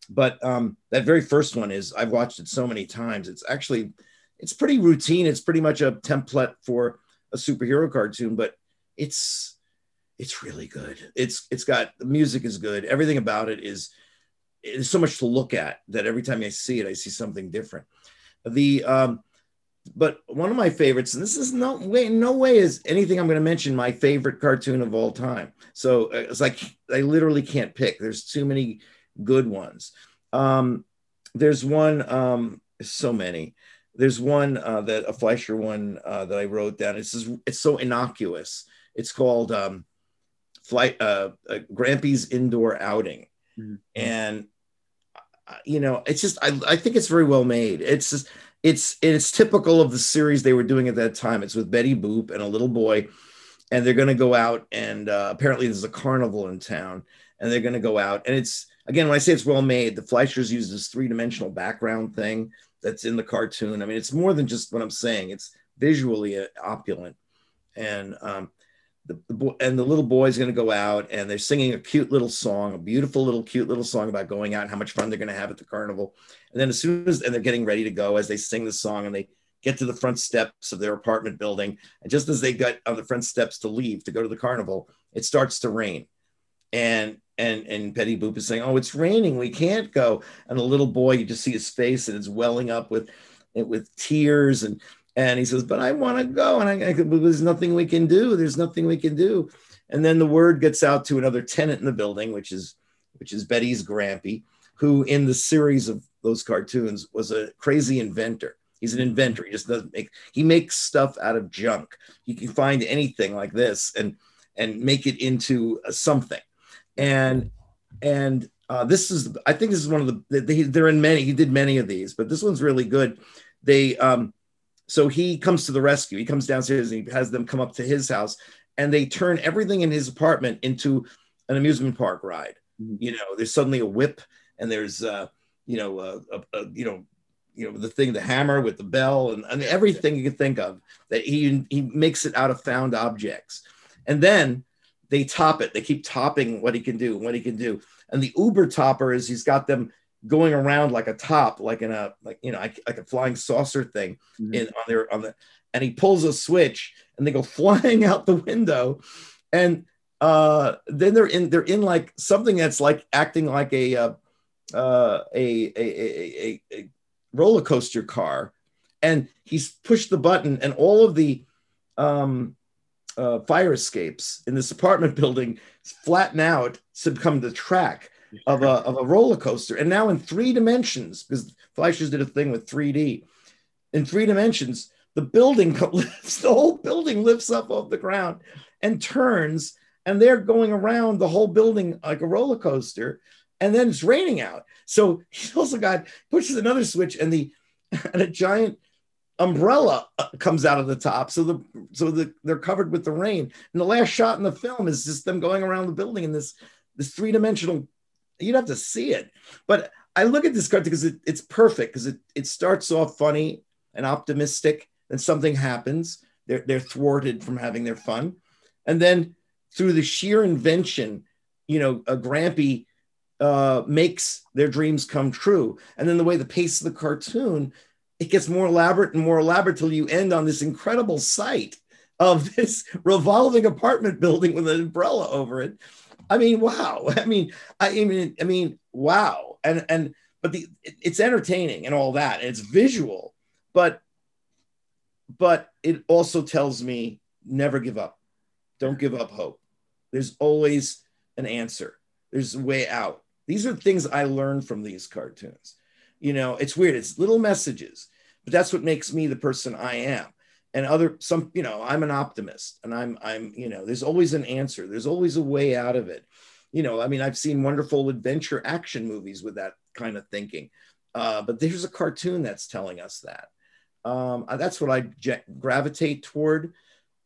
But um, that very first one is I've watched it so many times. It's actually it's pretty routine. It's pretty much a template for a superhero cartoon, but it's it's really good. It's it's got the music is good. Everything about it is there's so much to look at that every time I see it, I see something different. The um, but one of my favorites, and this is no way, no way is anything I'm going to mention my favorite cartoon of all time. So uh, it's like I literally can't pick. There's too many good ones. Um, there's one, um, so many. There's one uh, that a Fleischer one uh, that I wrote down. It's just, it's so innocuous it's called um, Flight uh, uh, Grampy's Indoor Outing, mm-hmm. and uh, you know, it's just I, I think it's very well made. It's just it's it's typical of the series they were doing at that time. It's with Betty Boop and a little boy, and they're going to go out and uh, apparently there's a carnival in town, and they're going to go out. And it's again when I say it's well made, the Fleischers use this three dimensional background thing that's in the cartoon. I mean, it's more than just what I'm saying. It's visually uh, opulent, and um, the, the boy and the little boy's going to go out and they're singing a cute little song, a beautiful little cute little song about going out, and how much fun they're going to have at the carnival. And then as soon as and they're getting ready to go, as they sing the song and they get to the front steps of their apartment building, and just as they got on the front steps to leave to go to the carnival, it starts to rain. And and and Betty Boop is saying, "Oh, it's raining. We can't go." And the little boy, you just see his face, and it's welling up with with tears and And he says, "But I want to go." And I, I there's nothing we can do. There's nothing we can do. And then the word gets out to another tenant in the building, which is which is Betty's Grampy, who in the series of those cartoons was a crazy inventor. He's an inventor. He just doesn't make he makes stuff out of junk. He can find anything like this and and make it into something. And and uh, this is I think this is one of the they, they're in many. He did many of these, but this one's really good. They um so he comes to the rescue. He comes downstairs and he has them come up to his house and they turn everything in his apartment into an amusement park ride. Mm-hmm. You know, there's suddenly a whip and there's uh you know a, a, a you know you know the thing the hammer with the bell and, and everything you can think of that he he makes it out of found objects. And then they top it. They keep topping what he can do what he can do. And the uber topper is he's got them going around like a top like in a like you know like, like a flying saucer thing mm-hmm. in on their on the and he pulls a switch and they go flying out the window. And uh then they're in they're in like something that's like acting like a uh, uh a, a, a, a roller coaster car and he's pushed the button and all of the um, uh, fire escapes in this apartment building flatten out to become the track of a, of a roller coaster. And now in three dimensions because fleischers did a thing with 3d in three dimensions the building lifts the whole building lifts up off the ground and turns and they're going around the whole building like a roller coaster and then it's raining out. So he also got pushes another switch, and the and a giant umbrella uh, comes out of the top. So the so the, they're covered with the rain. And the last shot in the film is just them going around the building in this this three dimensional. You'd have to see it, but I look at this card because it, it's perfect because it it starts off funny and optimistic, and something happens. They're they're thwarted from having their fun, and then through the sheer invention, you know, a Grampy uh, makes their dreams come true. And then the way the pace of the cartoon, it gets more elaborate and more elaborate till you end on this incredible sight of this revolving apartment building with an umbrella over it. I mean, wow. I mean, I mean, I mean, wow. And and but the it's entertaining and all that, and it's visual, but but it also tells me never give up. Don't give up hope. There's always an answer. There's a way out. These are things I learned from these cartoons. You know, it's weird. It's little messages, but that's what makes me the person I am. And other some, you know, I'm an optimist and I'm I'm, you know, there's always an answer. There's always a way out of it. You know, I mean, I've seen wonderful adventure action movies with that kind of thinking. Uh, but there's a cartoon that's telling us that. Um, that's what I gravitate toward.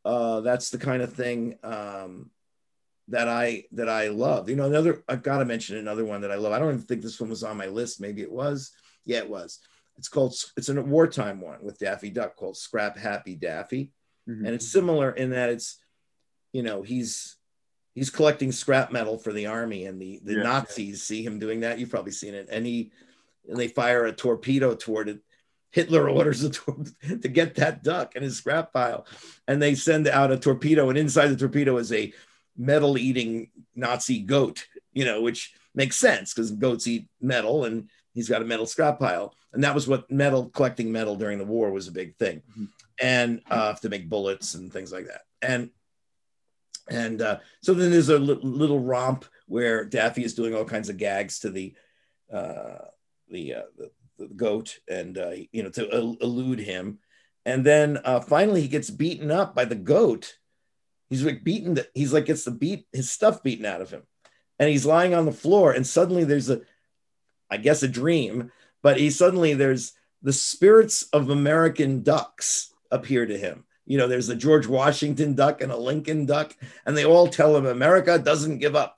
Uh, that's the kind of thing um, that I that I love. You know, another I've got to mention another one that I love. I don't even think this one was on my list. Maybe it was. Yeah, it was. It's called it's a wartime one with Daffy Duck called Scrap Happy Daffy, mm-hmm. and it's similar in that it's, you know, he's he's collecting scrap metal for the army, and the the yeah, Nazis yeah. see him doing that. You've probably seen it, and he and they fire a torpedo toward it. Hitler orders a tor- to get that duck in his scrap pile, and they send out a torpedo, and inside the torpedo is a metal eating Nazi goat, you know, which makes sense because goats eat metal and he's got a metal scrap pile. And that was what metal collecting metal during the war was a big thing. Mm-hmm. And uh, to make bullets and things like that. And and uh, so then there's a l- little romp where Daffy is doing all kinds of gags to the uh, the, uh, the, the goat and uh, you know to elude him. And then uh, finally he gets beaten up by the goat He's like beaten. That he's like gets the beat his stuff beaten out of him, and he's lying on the floor. And suddenly there's a, I guess a dream, but he suddenly there's the spirits of American ducks appear to him. You know, there's a George Washington duck and a Lincoln duck, and they all tell him America doesn't give up.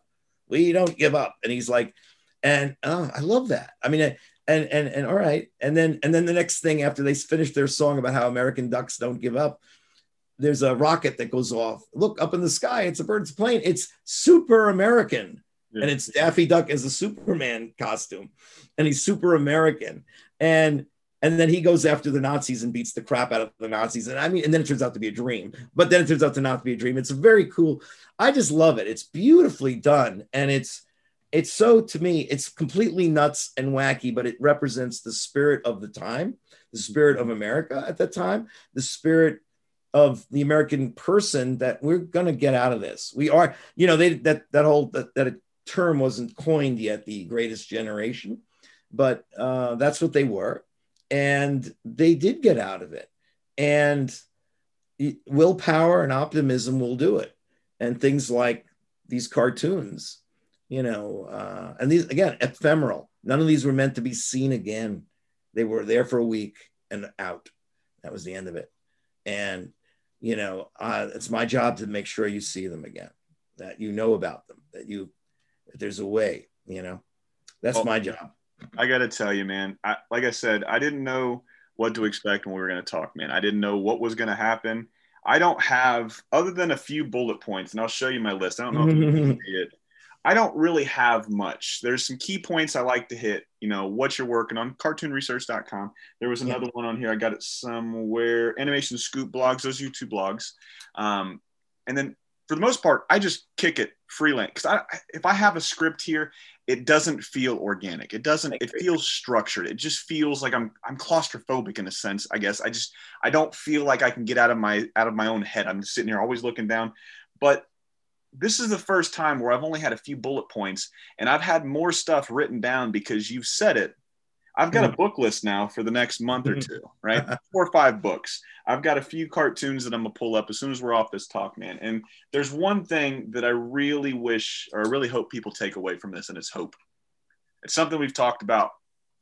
We don't give up. And he's like, and oh, I love that. I mean, and and and all right, and then and then the next thing after they finish their song about how American ducks don't give up, there's a rocket that goes off. Look up in the sky, it's a bird's plane. It's super American. Yeah. And it's Daffy Duck as a Superman costume. And he's super American. And and then he goes after the Nazis and beats the crap out of the Nazis. And I mean, and then it turns out to be a dream. But then it turns out to not be a dream. It's very cool. I just love it. It's beautifully done. And it's it's so to me, it's completely nuts and wacky, but it represents the spirit of the time, the spirit of America at that time, the spirit of the American person that we're going to get out of this. We are, you know, they that that whole that, that term wasn't coined yet, the greatest generation, but uh, that's what they were, and they did get out of it, and willpower and optimism will do it, and things like these cartoons, you know, uh, and these again ephemeral. None of these were meant to be seen again. They were there for a week and out. That was the end of it, and you know, uh, it's my job to make sure you see them again, that you know about them, that you, that there's a way, you know, that's well, my job. I got to tell you, man, I, like I said, I didn't know what to expect when we were going to talk, man. I didn't know what was going to happen. I don't have, other than a few bullet points, and I'll show you my list. I don't know if you can see it. I don't really have much. There's some key points I like to hit. You know, what you're working on, cartoonresearch.com. There was another yeah. one on here. I got it somewhere. Animation Scoop blogs, those YouTube blogs. Um, and then for the most part, I just kick it freelance because I, if I have a script here, it doesn't feel organic. It doesn't. It feels structured. It just feels like I'm I'm claustrophobic in a sense. I guess I just I don't feel like I can get out of my out of my own head. I'm just sitting here always looking down. But this is the first time where I've only had a few bullet points and I've had more stuff written down because you've said it. I've got a hmm. book list now for the next month or hmm. two, right? Four or five books. I've got a few cartoons that I'm gonna pull up as soon as we're off this talk, man. And there's one thing that I really wish or I really hope people take away from this, and it's hope. It's something we've talked about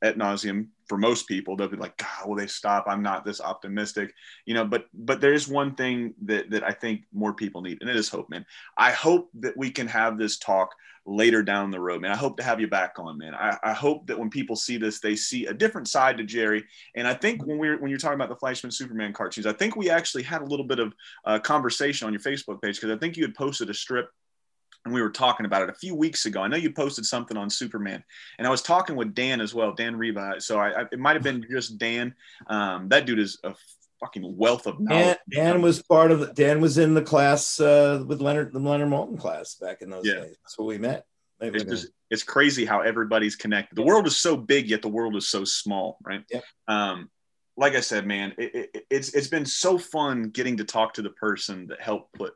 at nauseum for most people they'll be like god will they stop? I'm not this optimistic you know but but there's one thing that that i think more people need and it is hope man. I hope that we can have this talk later down the road man. I hope to have you back on man. I, I hope that when people see this they see a different side to jerry. And i think when we're when you're talking about the fleischer superman cartoons i think we actually had a little bit of uh, conversation on your facebook page because i think you had posted a strip and we were talking about it a few weeks ago. I know you posted something on Superman, and I was talking with Dan as well, Dan Reba. So I, I it might have been just Dan. Um, that dude is a fucking wealth of knowledge. Dan, Dan was part of the, Dan was in the class uh, with Leonard the Leonard Maltin class back in those yeah. days. That's where we met. It's, just, it's crazy how everybody's connected. The world is so big, yet the world is so small, right? Yeah. Um, like I said, man, it, it, it's it's been so fun getting to talk to the person that helped put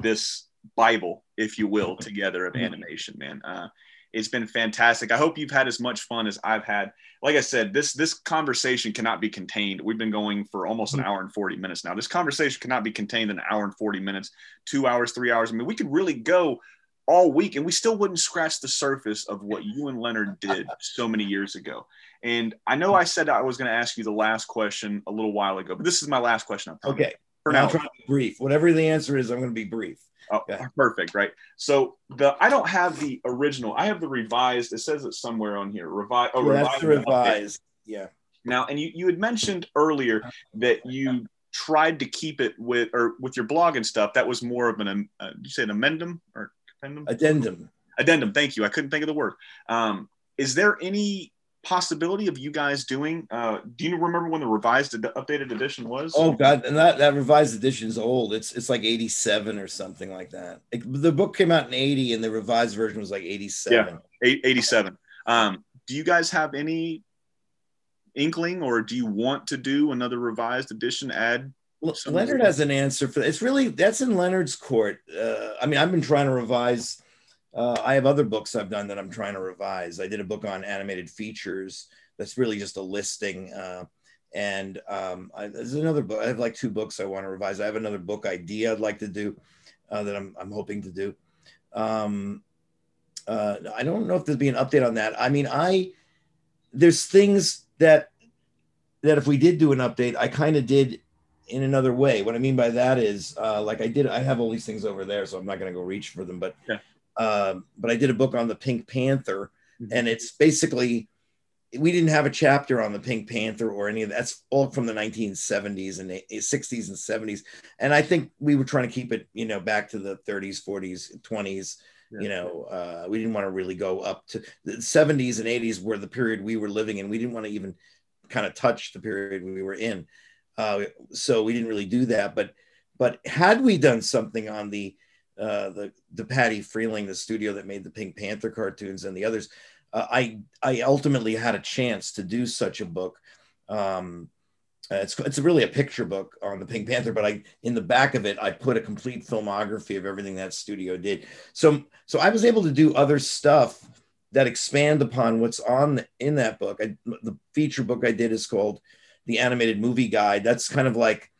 this Bible, if you will, together of animation, man. Uh, it's been fantastic. I hope you've had as much fun as I've had. Like I said, this this conversation cannot be contained. We've been going for almost an mm-hmm. hour and 40 minutes now. This conversation cannot be contained in an hour and 40 minutes, two hours, three hours. I mean, we could really go all week and we still wouldn't scratch the surface of what you and Leonard did so many years ago. And I know I said I was going to ask you the last question a little while ago, but this is my last question. Okay. For now, I'm trying to be brief. Whatever the answer is, I'm going to be brief. Oh, yeah. perfect, right? So the I don't have the original. I have the revised. It says it somewhere on here. Revi- oh, yeah, revised. revised. Yeah. Now, and you you had mentioned earlier that you tried to keep it with or with your blog and stuff. That was more of an uh, you say an amendum or addendum? Addendum. Addendum. Thank you. I couldn't think of the word. Um, is there any possibility of you guys doing uh do you remember when the revised updated edition was? Oh god and that that revised edition is old. It's it's like 87 or something like that. It, the book came out in 80 and the revised version was like 87 yeah 87 um do you guys have any inkling or do you want to do another revised edition add leonard has an answer for that it's really that's in leonard's court. Uh, i mean i've been trying to revise uh, I have other books I've done that I'm trying to revise. I did a book on animated features that's really just a listing. Uh, and um, I, there's another book. I have like two books I want to revise. I have another book idea I'd like to do uh, that I'm, I'm hoping to do. Um, uh, I don't know if there'll be an update on that. I mean, I there's things that that if we did do an update, I kind of did in another way. What I mean by that is, uh, like I did, I have all these things over there, so I'm not going to go reach for them. But yeah. Um, but I did a book on the Pink Panther, mm-hmm. and it's basically we didn't have a chapter on the Pink Panther or any of that. That's all from the 1970s and 60s and 70s. And I think we were trying to keep it, you know, back to the 30s, 40s, 20s. Yeah. You know, uh, we didn't want to really go up to the 70s and 80s were the period we were living in. We didn't want to even kind of touch the period we were in. Uh, so we didn't really do that. But but had we done something on the uh, the the DePatie-Freleng, the studio that made the Pink Panther cartoons and the others. Uh, I I ultimately had a chance to do such a book. Um, uh, it's it's really a picture book on the Pink Panther, but I in the back of it I put a complete filmography of everything that studio did. So so I was able to do other stuff that expand upon what's on in that book. I, the feature book I did is called the Animated Movie Guide. That's kind of like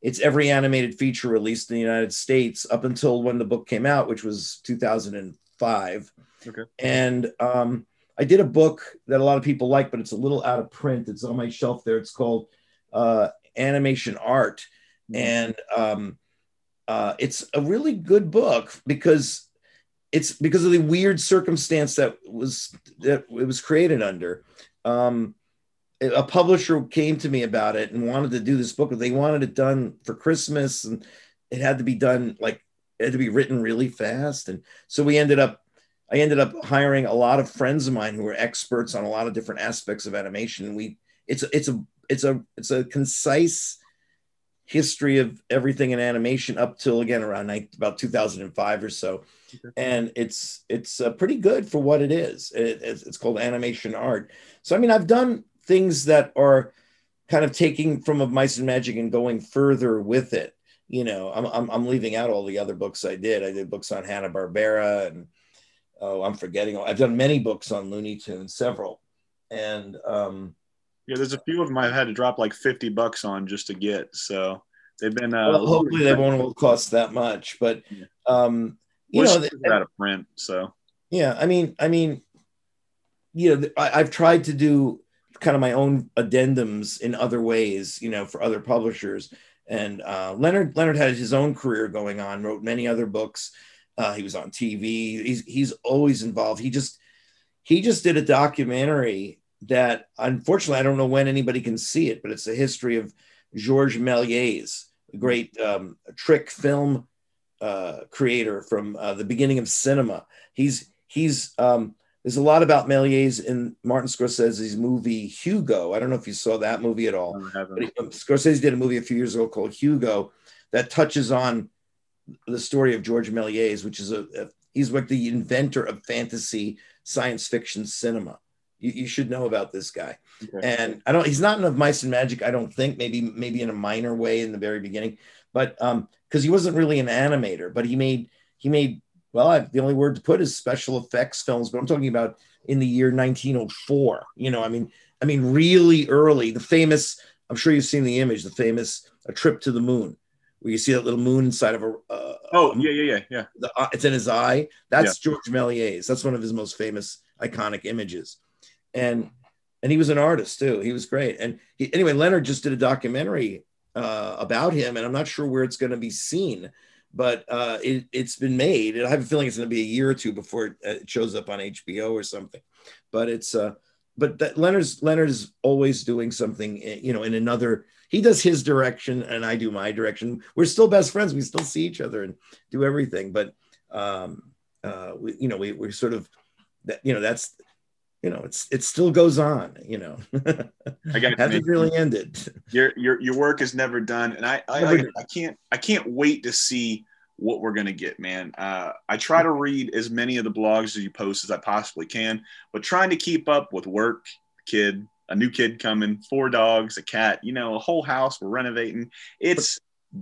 it's every animated feature released in the United States up until when the book came out, which was 2005. Okay. And um, I did a book that a lot of people like, but it's a little out of print. It's on my shelf there. It's called uh, Animation Art, mm-hmm. and um, uh, it's a really good book because it's because of the weird circumstance that was that it was created under. Um, a publisher came to me about it and wanted to do this book. They wanted it done for Christmas, and it had to be done like it had to be written really fast. And so we ended up, I ended up hiring a lot of friends of mine who were experts on a lot of different aspects of animation. And we, it's it's a it's a it's a concise history of everything in animation up till again around about 2005 or so and it's it's uh, pretty good for what it is it, it's, it's called animation art so i mean i've done things that are kind of taking from of mice and magic and going further with it. You know I'm, I'm, I'm leaving out all the other books i did. I did books on hanna-barbera and oh i'm forgetting i've done many books on looney tunes several. And um yeah there's a few of them i've had to drop like 50 bucks on just to get so they've been uh well, hopefully they won't cost that much but um you know they, out of print so. Yeah i mean i mean you know I, i've tried to do kind of my own addendums in other ways, you know, for other publishers. And uh, Leonard Leonard had his own career going on, wrote many other books. Uh, he was on TV. He's he's always involved. He just he just did a documentary that unfortunately I don't know when anybody can see it, but it's a history of Georges Méliès, great um, trick film uh, creator from uh, the beginning of cinema. He's he's um, there's a lot about Méliès in Martin Scorsese's movie Hugo. I don't know if you saw that movie at all. But he, um, Scorsese did a movie a few years ago called Hugo that touches on the story of George Méliès, which is a, a he's like the inventor of fantasy science fiction cinema. You, you should know about this guy. Okay. And I don't he's not in of Mice and Magic, I don't think, maybe maybe in a minor way in the very beginning, but um because he wasn't really an animator, but he made he made well, I, the only word to put is special effects films, but I'm talking about in the year 1904. You know, I mean, I mean, really early. The famous, I'm sure you've seen the image, the famous "A Trip to the Moon," where you see that little moon inside of a. Uh, oh yeah, yeah, yeah, yeah. The, uh, it's in his eye. That's yeah. George Méliès. That's one of his most famous, iconic images, and and he was an artist too. He was great. And he, anyway, Leonard just did a documentary uh, about him, and I'm not sure where it's going to be seen but uh, it, has been made. And I have a feeling it's going to be a year or two before it, uh, shows up on HBO or something. But it's uh, but that Leonard's Leonard is always doing something, eh, you know, in another. He does his direction and I do my direction. We're still best friends. We still see each other and do everything. But um, uh, we, you know, we we sort of that you know that's you know it's it still goes on you know. I got hasn't really ended. Your your your work is never done and i I, I, I can't i can't wait to see what we're gonna get man. Uh, i try to read as many of the blogs as you post as i possibly can but trying to keep up with work kid a new kid coming four dogs a cat you know a whole house we're renovating it's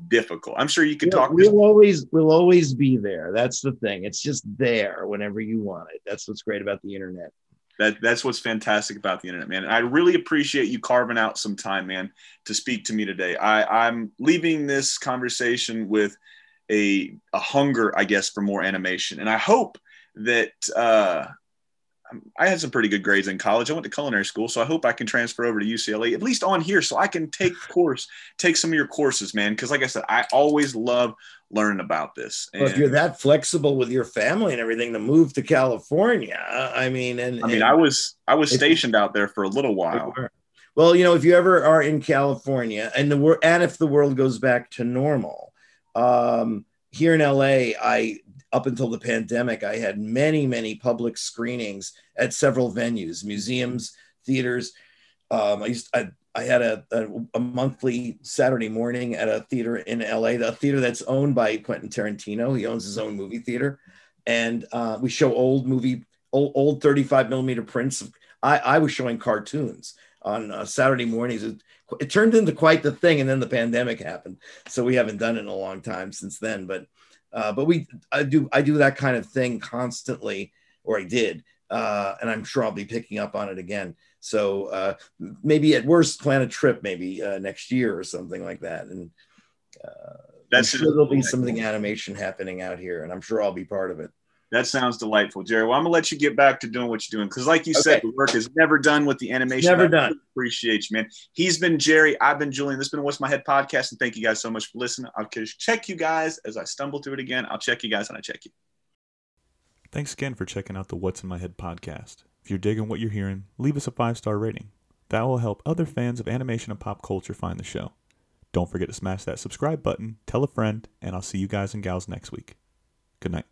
difficult. I'm sure you can talk we'll always we'll always be there. That's the thing. It's just there whenever you want it. That's what's great about the internet that that's what's fantastic about the internet, man. And I really appreciate you carving out some time, man, to speak to me today. I, I'm leaving this conversation with a a hunger, I guess, for more animation, and I hope that uh, I had some pretty good grades in college. I went to culinary school, so I hope I can transfer over to UCLA at least on here, so I can take course, take some of your courses, man. Because like I said, I always love learning about this. And, well, if you're that flexible with your family and everything to move to California, I mean, and I mean, and I was I was stationed out there for a little while. Well, you know, if you ever are in California, and the world, and if the world goes back to normal, um, here in LA, I up until the pandemic, I had many, many public screenings at several venues, museums, theaters. Um, I used I, I had a, a, a monthly Saturday morning at a theater in LA, the theater that's owned by Quentin Tarantino. He owns his own movie theater, and uh, we show old movie, old, old 35 millimeter prints. I, I was showing cartoons on uh, Saturday mornings. It, it turned into quite the thing, and then the pandemic happened, so we haven't done it in a long time since then. But uh, but we I do I do that kind of thing constantly, or I did, uh, and I'm sure I'll be picking up on it again. So uh, maybe at worst, plan a trip maybe uh, next year or something like that. And uh, that's I'm sure there'll be something animation happening out here, and I'm sure I'll be part of it. That sounds delightful, Jerry. Well, I'm gonna let you get back to doing what you're doing because, like you okay. said, the work is never done with the animation. Never I done. Appreciate you, man. He's been Jerry. I've been Julian. This has been What's My Head podcast, and thank you guys so much for listening. I'll check you guys as I stumble through it again. I'll check you guys when I check you. Thanks again for checking out the What's in My Head podcast. If you're digging what you're hearing, leave us a five star rating. That will help other fans of animation and pop culture find the show. Don't forget to smash that subscribe button, tell a friend, and I'll see you guys and gals next week. Good night.